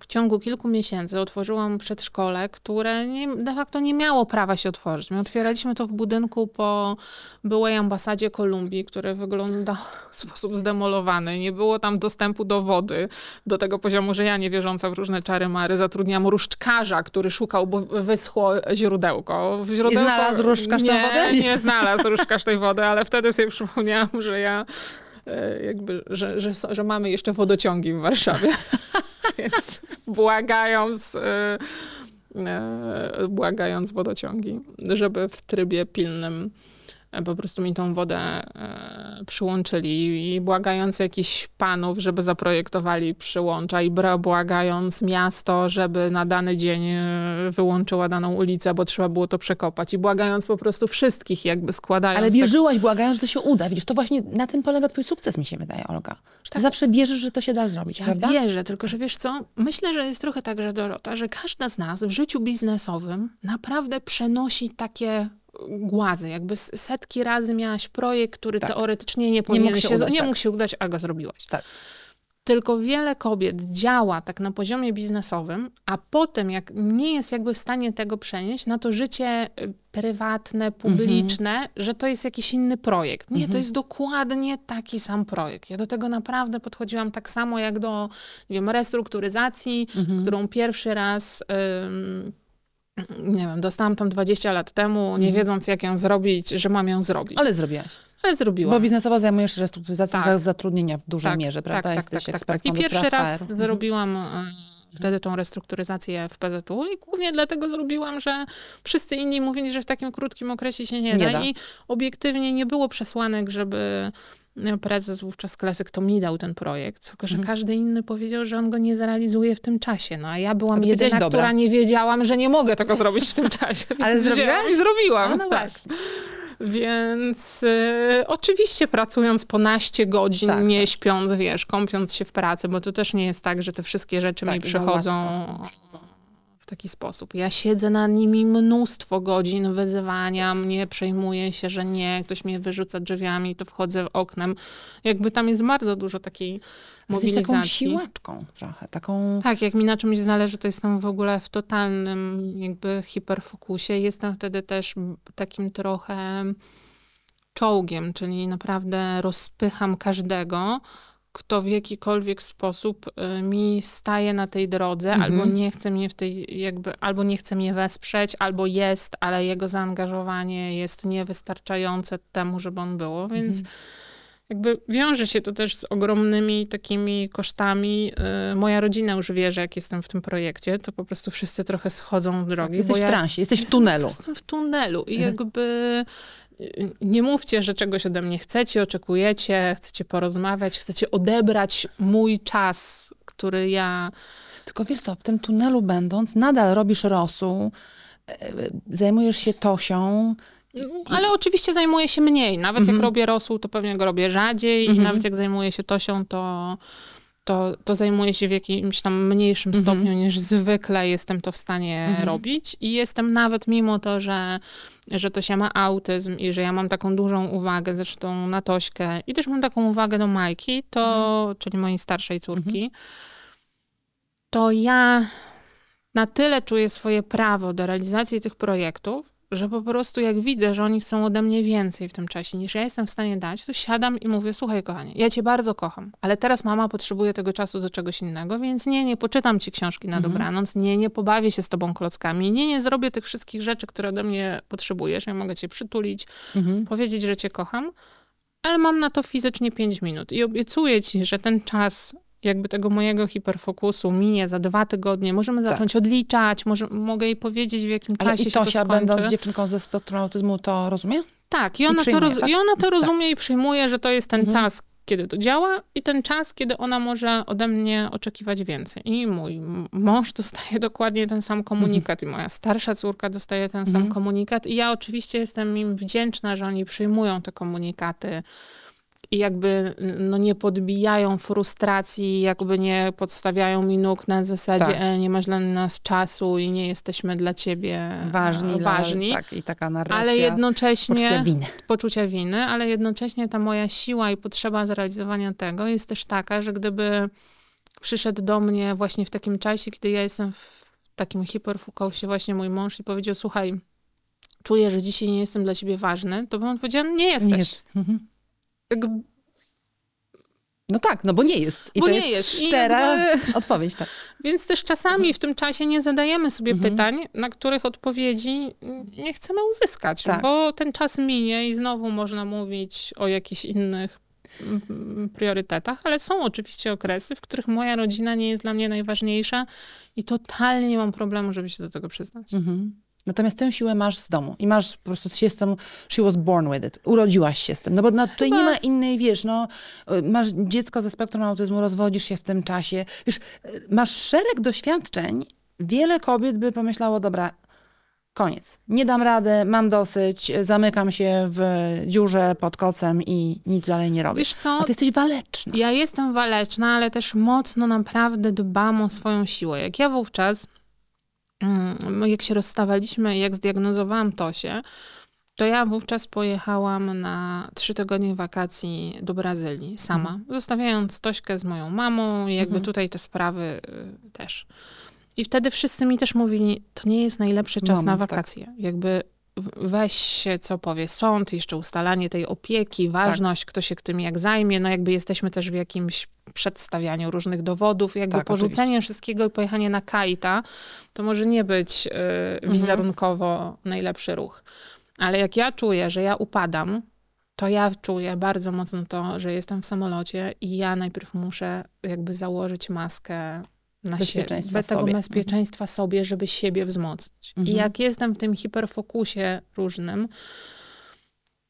w ciągu kilku miesięcy otworzyłam przedszkole, które nie, de facto nie miało prawa się otworzyć. My otwieraliśmy to w budynku po byłej ambasadzie Kolumbii, który wygląda w sposób zdemolowany. Nie było tam dostępu do wody, do tego poziomu, że ja niewierząca w różne czary mary zatrudniałam różdżkarza, który szukał, bo wyschło źródełko. W źródełko znalazł różdżkarz nie, wodę? Nie znalazł różdżkarz tej wody, ale wtedy sobie przypomniałam, że ja jakby, że, że, że mamy jeszcze wodociągi w Warszawie. Więc błagając, e, e, błagając wodociągi, żeby w trybie pilnym e, po prostu mi tą wodę e, przyłączyli i błagając jakichś panów, żeby zaprojektowali przyłącza i błagając miasto, żeby na dany dzień e, wyłączyła daną ulicę, bo trzeba było to przekopać i błagając po prostu wszystkich jakby składając Ale te wierzyłaś, błagając, że to się uda. Widzisz, to właśnie na tym polega twój sukces, mi się wydaje, Olga. Że ty zawsze wierzysz, że to się da zrobić, Ja prawda? wierzę, tylko że wiesz co, myślę, że jest trochę tak, że Dorota, że każda z nas w życiu biznesowym naprawdę przenosi takie głazy. Jakby setki razy miałaś projekt, który Tak. teoretycznie nie powinien mógł się się, udać, nie tak. mógł się udać, a go zrobiłaś. Tak. Tylko wiele kobiet działa tak na poziomie biznesowym, a potem jak nie jest jakby w stanie tego przenieść na to życie y, prywatne, publiczne, że to jest jakiś inny projekt. Nie, to jest dokładnie taki sam projekt. Ja do tego naprawdę podchodziłam tak samo jak do, nie wiem, restrukturyzacji, którą pierwszy raz... ym, nie wiem, dostałam tam 20 lat temu, nie wiedząc jak ją zrobić, że mam ją zrobić. Ale, Ale zrobiłaś. zrobiłam. Bo biznesowo zajmujesz się restrukturyzacją Tak. za- zatrudnienia w dużej mierze, prawda? Tak, tak, Jesteś tak, tak, tak. I pierwszy raz HR. Mhm. zrobiłam e, wtedy tą restrukturyzację w PZU i głównie dlatego zrobiłam, że wszyscy inni mówili, że w takim krótkim okresie się nie, Nie da. da. I obiektywnie nie było przesłanek, żeby prezes wówczas Klasyk to mi dał ten projekt, tylko że każdy inny powiedział, że on go nie zrealizuje w tym czasie. No a ja byłam A jedyna, dobra. która nie wiedziałam, że nie mogę tego zrobić w tym czasie. Ale zrobiłaś? I zrobiłam. No tak. właśnie. Więc y, oczywiście pracując po naście godzin, Tak, nie tak. śpiąc, wiesz, kąpiąc się w pracy, bo to też nie jest tak, że te wszystkie rzeczy Tak, mi przychodzą. W taki sposób. Ja siedzę nad nimi mnóstwo godzin, wyzywania mnie, przejmuję się, że nie, ktoś mnie wyrzuca drzwiami, to wchodzę oknem. Jakby tam jest bardzo dużo takiej Jesteś taką mobilizacji. siłaczką trochę, taką... Tak, jak mi na czymś zależy, to jestem w ogóle w totalnym jakby hiperfokusie. Jestem wtedy też takim trochę czołgiem, czyli naprawdę rozpycham każdego, kto w jakikolwiek sposób y, mi staje na tej drodze, Mhm. albo nie chce mnie w tej, jakby, albo nie chce mnie wesprzeć, albo jest, ale jego zaangażowanie jest niewystarczające temu, żeby on było, więc jakby wiąże się to też z ogromnymi takimi kosztami. Y, Moja rodzina już wie, że jak jestem w tym projekcie, to po prostu wszyscy trochę schodzą drogi. Jesteś bo w ja transie, jesteś w jestem tunelu. Prostu w tunelu i Mhm. jakby nie mówcie, że czegoś ode mnie chcecie, oczekujecie, chcecie porozmawiać, chcecie odebrać mój czas, który ja... Tylko wiesz co, w tym tunelu będąc, nadal robisz rosół, e, zajmujesz się Tosią. Ale oczywiście zajmuję się mniej. Nawet Mhm. jak robię rosół, to pewnie go robię rzadziej i Mhm. nawet jak zajmuję się Tosią, to to, to zajmuję się w jakimś tam mniejszym Mhm. stopniu niż zwykle jestem to w stanie Mhm. robić. I jestem nawet mimo to, że, że Tosia ma autyzm i że ja mam taką dużą uwagę zresztą na Tośkę i też mam taką uwagę do Majki, to, Mhm. czyli mojej starszej córki, to ja na tyle czuję swoje prawo do realizacji tych projektów, że po prostu jak widzę, że oni chcą ode mnie więcej w tym czasie niż ja jestem w stanie dać, to siadam i mówię, słuchaj kochanie, ja cię bardzo kocham, ale teraz mama potrzebuje tego czasu do czegoś innego, więc nie, nie poczytam ci książki na Mhm. dobranoc, nie, nie pobawię się z tobą klockami, nie, nie zrobię tych wszystkich rzeczy, które ode mnie potrzebujesz, ja mogę cię przytulić, Mhm. powiedzieć, że cię kocham, ale mam na to fizycznie 5 minut i obiecuję ci, że ten czas jakby tego mojego hiperfokusu minie za dwa tygodnie, możemy Tak. zacząć odliczać, może, mogę jej powiedzieć, w jakim Ale czasie i się to Tosia, skończy. będąc dziewczynką ze spektrum autyzmu, to rozumie? Tak, i ona, to, przyjmuje, roz, tak? i ona to rozumie i przyjmuje, że to jest ten Mhm. czas, kiedy to działa i ten czas, kiedy ona może ode mnie oczekiwać więcej. I mój mąż dostaje dokładnie ten sam komunikat i moja starsza córka dostaje ten sam Mhm. komunikat i ja oczywiście jestem im wdzięczna, że oni przyjmują te komunikaty i jakby no, nie podbijają frustracji, jakby nie podstawiają mi nóg na zasadzie Tak. e, nie masz dla nas czasu i nie jesteśmy dla ciebie Ważni. e, dla- ważni. tak, i taka narracja. ale jednocześnie Poczucia winy. poczucia winy, ale jednocześnie ta moja siła i potrzeba zrealizowania tego jest też taka, że gdyby przyszedł do mnie właśnie w takim czasie, kiedy ja jestem w takim hiperfokusie właśnie mój mąż i powiedział, słuchaj, czuję, że dzisiaj nie jestem dla ciebie ważny, to bym odpowiedziała, nie jesteś. Nie jest. Mhm. Jakby, No tak, no bo nie jest. I Bo to nie jest, jest. Szczera jakby- odpowiedź, tak. Więc też czasami w tym czasie nie zadajemy sobie Mhm. pytań, na których odpowiedzi nie chcemy uzyskać, Tak. bo ten czas minie i znowu można mówić o jakichś innych mm, priorytetach, ale są oczywiście okresy, w których moja rodzina nie jest dla mnie najważniejsza i totalnie nie mam problemu, żeby się do tego przyznać. Mhm. Natomiast tę siłę masz z domu i masz po prostu się z tym, she was born with it, urodziłaś się z tym, no bo no, tutaj Chyba- nie ma innej, wiesz, no, y, masz dziecko ze spektrum autyzmu, rozwodzisz się w tym czasie, wiesz, y, masz szereg doświadczeń, wiele kobiet by pomyślało, dobra, koniec, nie dam rady, mam dosyć, zamykam się w dziurze pod kocem i nic dalej nie robię. Wiesz co, A ty jesteś waleczna. Ja jestem waleczna, ale też mocno naprawdę dbam o swoją siłę. Jak ja wówczas, jak się rozstawaliśmy i jak zdiagnozowałam Tosię, to ja wówczas pojechałam na trzy tygodnie wakacji do Brazylii sama, zostawiając Tośkę z moją mamą i jakby Mhm. tutaj te sprawy y, też. I wtedy wszyscy mi też mówili, to nie jest najlepszy czas na Moment, tak. wakacje. Jakby w- weź się, co powie sąd, jeszcze ustalanie tej opieki, ważność, kto się tym jak zajmie. No jakby jesteśmy też w jakimś przedstawianiu różnych dowodów, jakby Tak, porzucenie oczywiście. wszystkiego i pojechanie na kajta, to może nie być y, wizerunkowo najlepszy ruch. Ale jak ja czuję, że ja upadam, to ja czuję bardzo mocno to, że jestem w samolocie i ja najpierw muszę jakby założyć maskę na siebie, tego bezpieczeństwa sobie, żeby siebie wzmocnić. I Mhm. jak jestem w tym hiperfokusie różnym,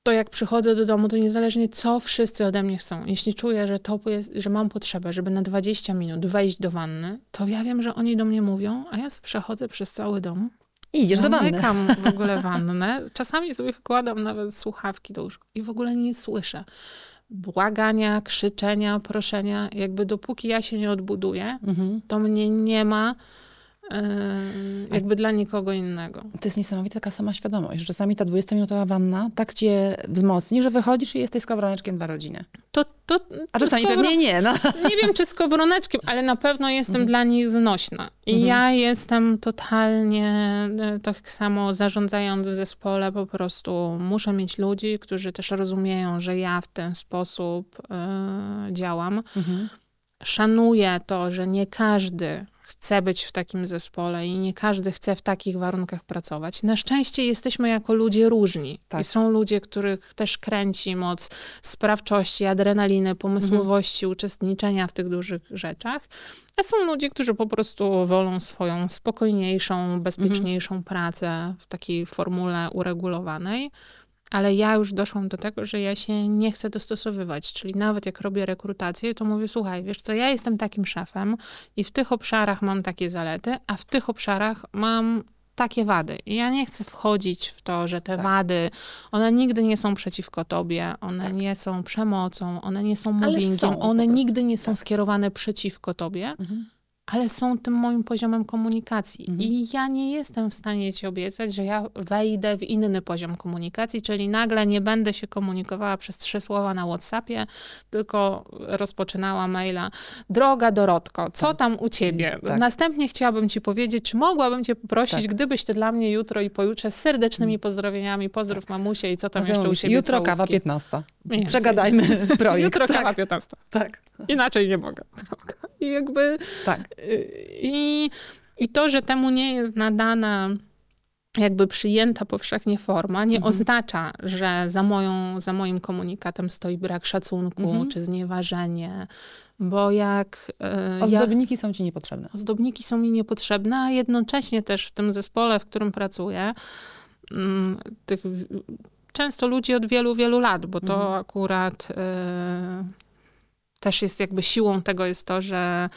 to jak przychodzę do domu, to niezależnie co wszyscy ode mnie chcą, jeśli czuję, że to jest, że mam potrzebę, żeby na 20 minut wejść do wanny, to ja wiem, że oni do mnie mówią, a ja przechodzę przez cały dom I idziesz do wanny. Zamykam w ogóle wannę. Czasami sobie wkładam nawet słuchawki do łóżka i w ogóle nie słyszę błagania, krzyczenia, proszenia. Jakby dopóki ja się nie odbuduję, Mhm. to mnie nie ma jakby dla nikogo innego. To jest niesamowita taka sama świadomość, że czasami ta 20-minutowa wanna tak cię wzmocni, że wychodzisz i jesteś skowroneczkiem dla rodziny. To, to, A czasami skowro- pewnie nie, no. Nie wiem, czy skowroneczkiem, ale na pewno jestem Mhm. dla nich znośna. I Mhm. ja jestem totalnie, e, tak samo zarządzając w zespole, po prostu muszę mieć ludzi, którzy też rozumieją, że ja w ten sposób e, działam. Mhm. Szanuję to, że nie każdy chce być w takim zespole i nie każdy chce w takich warunkach pracować. Na szczęście jesteśmy jako ludzie różni. Tak. I są ludzie, których też kręci moc sprawczości, adrenaliny, pomysłowości, uczestniczenia w tych dużych rzeczach. A są ludzie, którzy po prostu wolą swoją spokojniejszą, bezpieczniejszą pracę w takiej formule uregulowanej. Ale ja już doszłam do tego, że ja się nie chcę dostosowywać. Czyli nawet jak robię rekrutację, to mówię, słuchaj, wiesz co, ja jestem takim szefem i w tych obszarach mam takie zalety, a w tych obszarach mam takie wady. I ja nie chcę wchodzić w to, że te tak. wady, one nigdy nie są przeciwko tobie, one tak. nie są przemocą, one nie są mobbingiem, są, one nigdy nie są tak. skierowane przeciwko tobie. Mhm ale są tym moim poziomem komunikacji. Mhm. I ja nie jestem w stanie ci obiecać, że ja wejdę w inny poziom komunikacji, czyli nagle nie będę się komunikowała przez trzy słowa na WhatsAppie, tylko rozpoczynała maila. Droga Dorotko, co tak. tam u ciebie? Tak. Następnie chciałabym ci powiedzieć, czy mogłabym cię poprosić, tak. gdybyś ty dla mnie jutro i pojutrze z serdecznymi mhm. pozdrowieniami, pozdrów mamusie i co tam jeszcze u siebie Jutro całuski. kawa 15. Przegadajmy projekt. Jutro kawa 15. Tak. Inaczej nie mogę. I jakby... Tak. I, I to, że temu nie jest nadana jakby przyjęta powszechnie forma, nie mhm. oznacza, że za, moją, za moim komunikatem stoi brak szacunku mhm. czy znieważenie, bo jak... E, ozdobniki ja, są ci niepotrzebne. Ozdobniki są mi niepotrzebne, a jednocześnie też w tym zespole, w którym pracuję, mm, tych często ludzi od wielu, wielu lat, bo to mhm. akurat... Y, też jest jakby siłą tego jest to, że,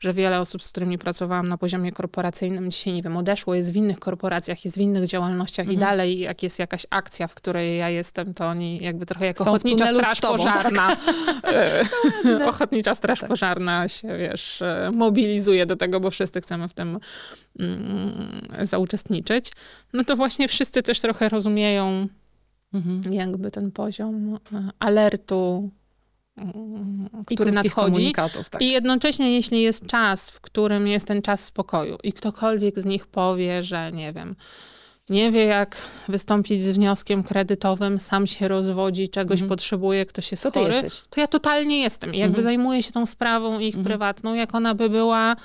że wiele osób, z którymi pracowałam na poziomie korporacyjnym, dzisiaj, nie wiem, odeszło, jest w innych korporacjach, jest w innych działalnościach mhm. i dalej, jak jest jakaś akcja, w której ja jestem, to oni jakby trochę jako Są ochotnicza straż tobą, pożarna, tak? Ochotnicza straż tak. pożarna się, wiesz, e, mobilizuje do tego, bo wszyscy chcemy w tym mm, zauczestniczyć. No to właśnie wszyscy też trochę rozumieją mhm. jakby ten poziom e, alertu, który nadchodzi. Tak. I jednocześnie, jeśli jest czas, w którym jest ten czas spokoju i ktokolwiek z nich powie, że nie wiem, nie wie jak wystąpić z wnioskiem kredytowym, sam się rozwodzi, czegoś mhm. potrzebuje, ktoś jest to chory, to ja totalnie jestem. I jakby mhm. zajmuję się tą sprawą ich mhm. prywatną, jak ona by była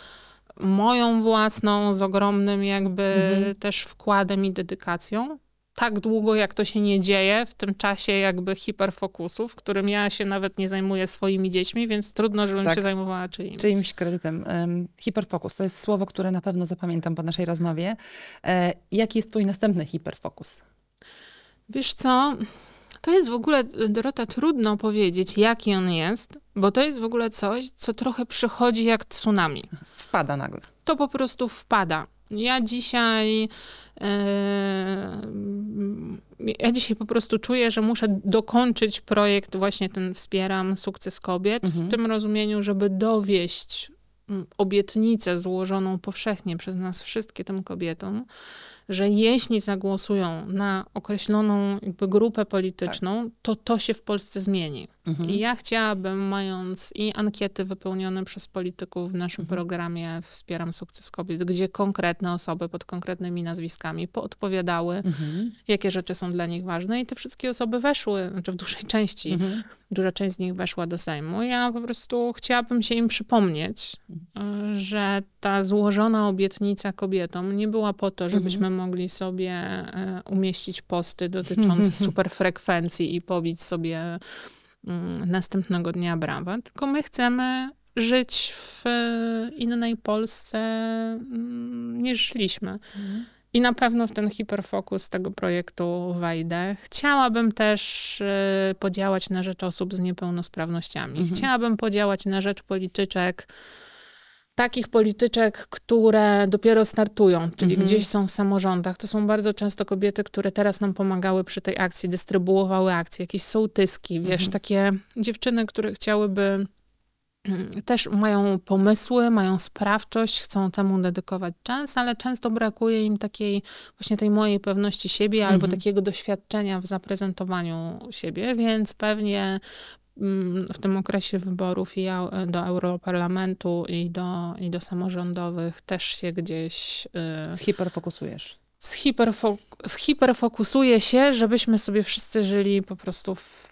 moją własną, z ogromnym jakby mhm. też wkładem i dedykacją tak długo, jak to się nie dzieje, w tym czasie jakby hiperfokusu, w którym ja się nawet nie zajmuję swoimi dziećmi, więc trudno, żebym tak. się zajmowała czyimś. Czyimś kredytem. Um, hiperfokus to jest słowo, które na pewno zapamiętam po naszej rozmowie. E, jaki jest twój następny hiperfokus? Wiesz co, to jest w ogóle, Dorota, trudno powiedzieć, jaki on jest, bo to jest w ogóle coś, co trochę przychodzi jak tsunami. Wpada nagle. To po prostu wpada. Ja dzisiaj e, ja dzisiaj po prostu czuję, że muszę dokończyć projekt, właśnie ten wspieram sukces kobiet, mhm. w tym rozumieniu, żeby dowieść obietnicę złożoną powszechnie przez nas wszystkie tym kobietom, że jeśli zagłosują na określoną grupę polityczną, tak. to to się w Polsce zmieni. Mhm. I ja chciałabym, mając i ankiety wypełnione przez polityków w naszym mhm. programie Wspieram Sukces Kobiet, gdzie konkretne osoby pod konkretnymi nazwiskami poodpowiadały, mhm. jakie rzeczy są dla nich ważne i te wszystkie osoby weszły, znaczy w dużej części, mhm. duża część z nich weszła do Sejmu. Ja po prostu chciałabym się im przypomnieć, że ta złożona obietnica kobietom nie była po to, żebyśmy mhm. mogli sobie e, umieścić posty dotyczące superfrekwencji i pobić sobie następnego dnia brawa, tylko my chcemy żyć w innej Polsce mm, niż żyliśmy. Mhm. I na pewno w ten hiperfokus tego projektu wejdę. Chciałabym też y, podziałać na rzecz osób z niepełnosprawnościami. Mhm. Chciałabym podziałać na rzecz polityczek, takich polityczek, które dopiero startują, czyli mhm. gdzieś są w samorządach. To są bardzo często kobiety, które teraz nam pomagały przy tej akcji, dystrybuowały akcje, jakieś sołtyski, wiesz, mhm. takie dziewczyny, które chciałyby mm, też mają pomysły, mają sprawczość, chcą temu dedykować czas, ale często brakuje im takiej właśnie tej mojej pewności siebie mhm. albo takiego doświadczenia w zaprezentowaniu siebie, więc pewnie w tym okresie wyborów i do Europarlamentu i do, i do samorządowych też się gdzieś... Y, Zhiperfokusujesz. Zhiperfok zhiperfokusuję się, żebyśmy sobie wszyscy żyli po prostu w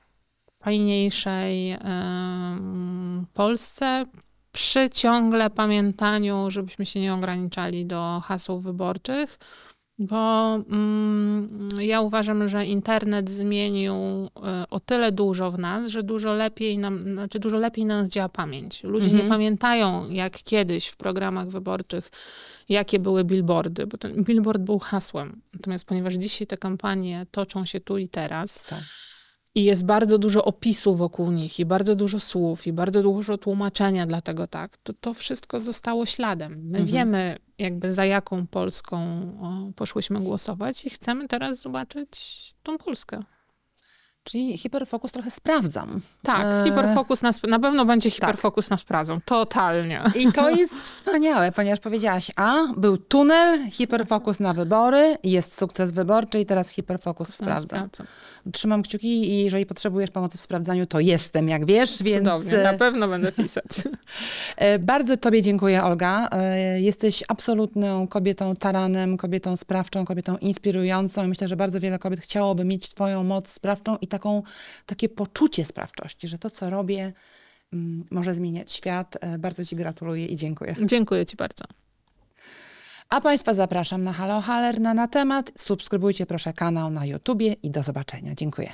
fajniejszej Polsce, przy ciągle pamiętaniu, żebyśmy się nie ograniczali do haseł wyborczych, bo mm, ja uważam, że internet zmienił e, o tyle dużo w nas, że dużo lepiej nam, znaczy dużo lepiej nas działa pamięć. Ludzie mhm. nie pamiętają, jak kiedyś w programach wyborczych, jakie były billboardy, bo ten billboard był hasłem. Natomiast ponieważ dzisiaj te kampanie toczą się tu i teraz, tak i jest bardzo dużo opisu wokół nich i bardzo dużo słów i bardzo dużo tłumaczenia dlatego tak, to to wszystko zostało śladem. My Mhm. wiemy jakby za jaką Polską o, poszłyśmy głosować i chcemy teraz zobaczyć tą Polskę. Czyli hiperfokus trochę sprawdzam. Tak, E, hiperfokus na, sp- na pewno będzie hiperfokus na sprawdzą. Totalnie. I to jest wspaniałe, ponieważ powiedziałaś, a był tunel, hiperfokus na wybory, jest sukces wyborczy i teraz hiperfokus sprawdza. Trzymam kciuki i jeżeli potrzebujesz pomocy w sprawdzaniu, to jestem, jak wiesz, więc Cudownie, na pewno będę pisać. e, bardzo tobie dziękuję, Olga. E, Jesteś absolutną kobietą taranem, kobietą sprawczą, kobietą inspirującą. Myślę, że bardzo wiele kobiet chciałoby mieć twoją moc sprawczą i taką, takie poczucie sprawczości, że to, co robię, mm, może zmieniać świat. E, Bardzo ci gratuluję i dziękuję. Dziękuję ci bardzo. A Państwa zapraszam na Halo Haler na, na temat. Subskrybujcie proszę kanał na YouTubie i do zobaczenia. Dziękuję.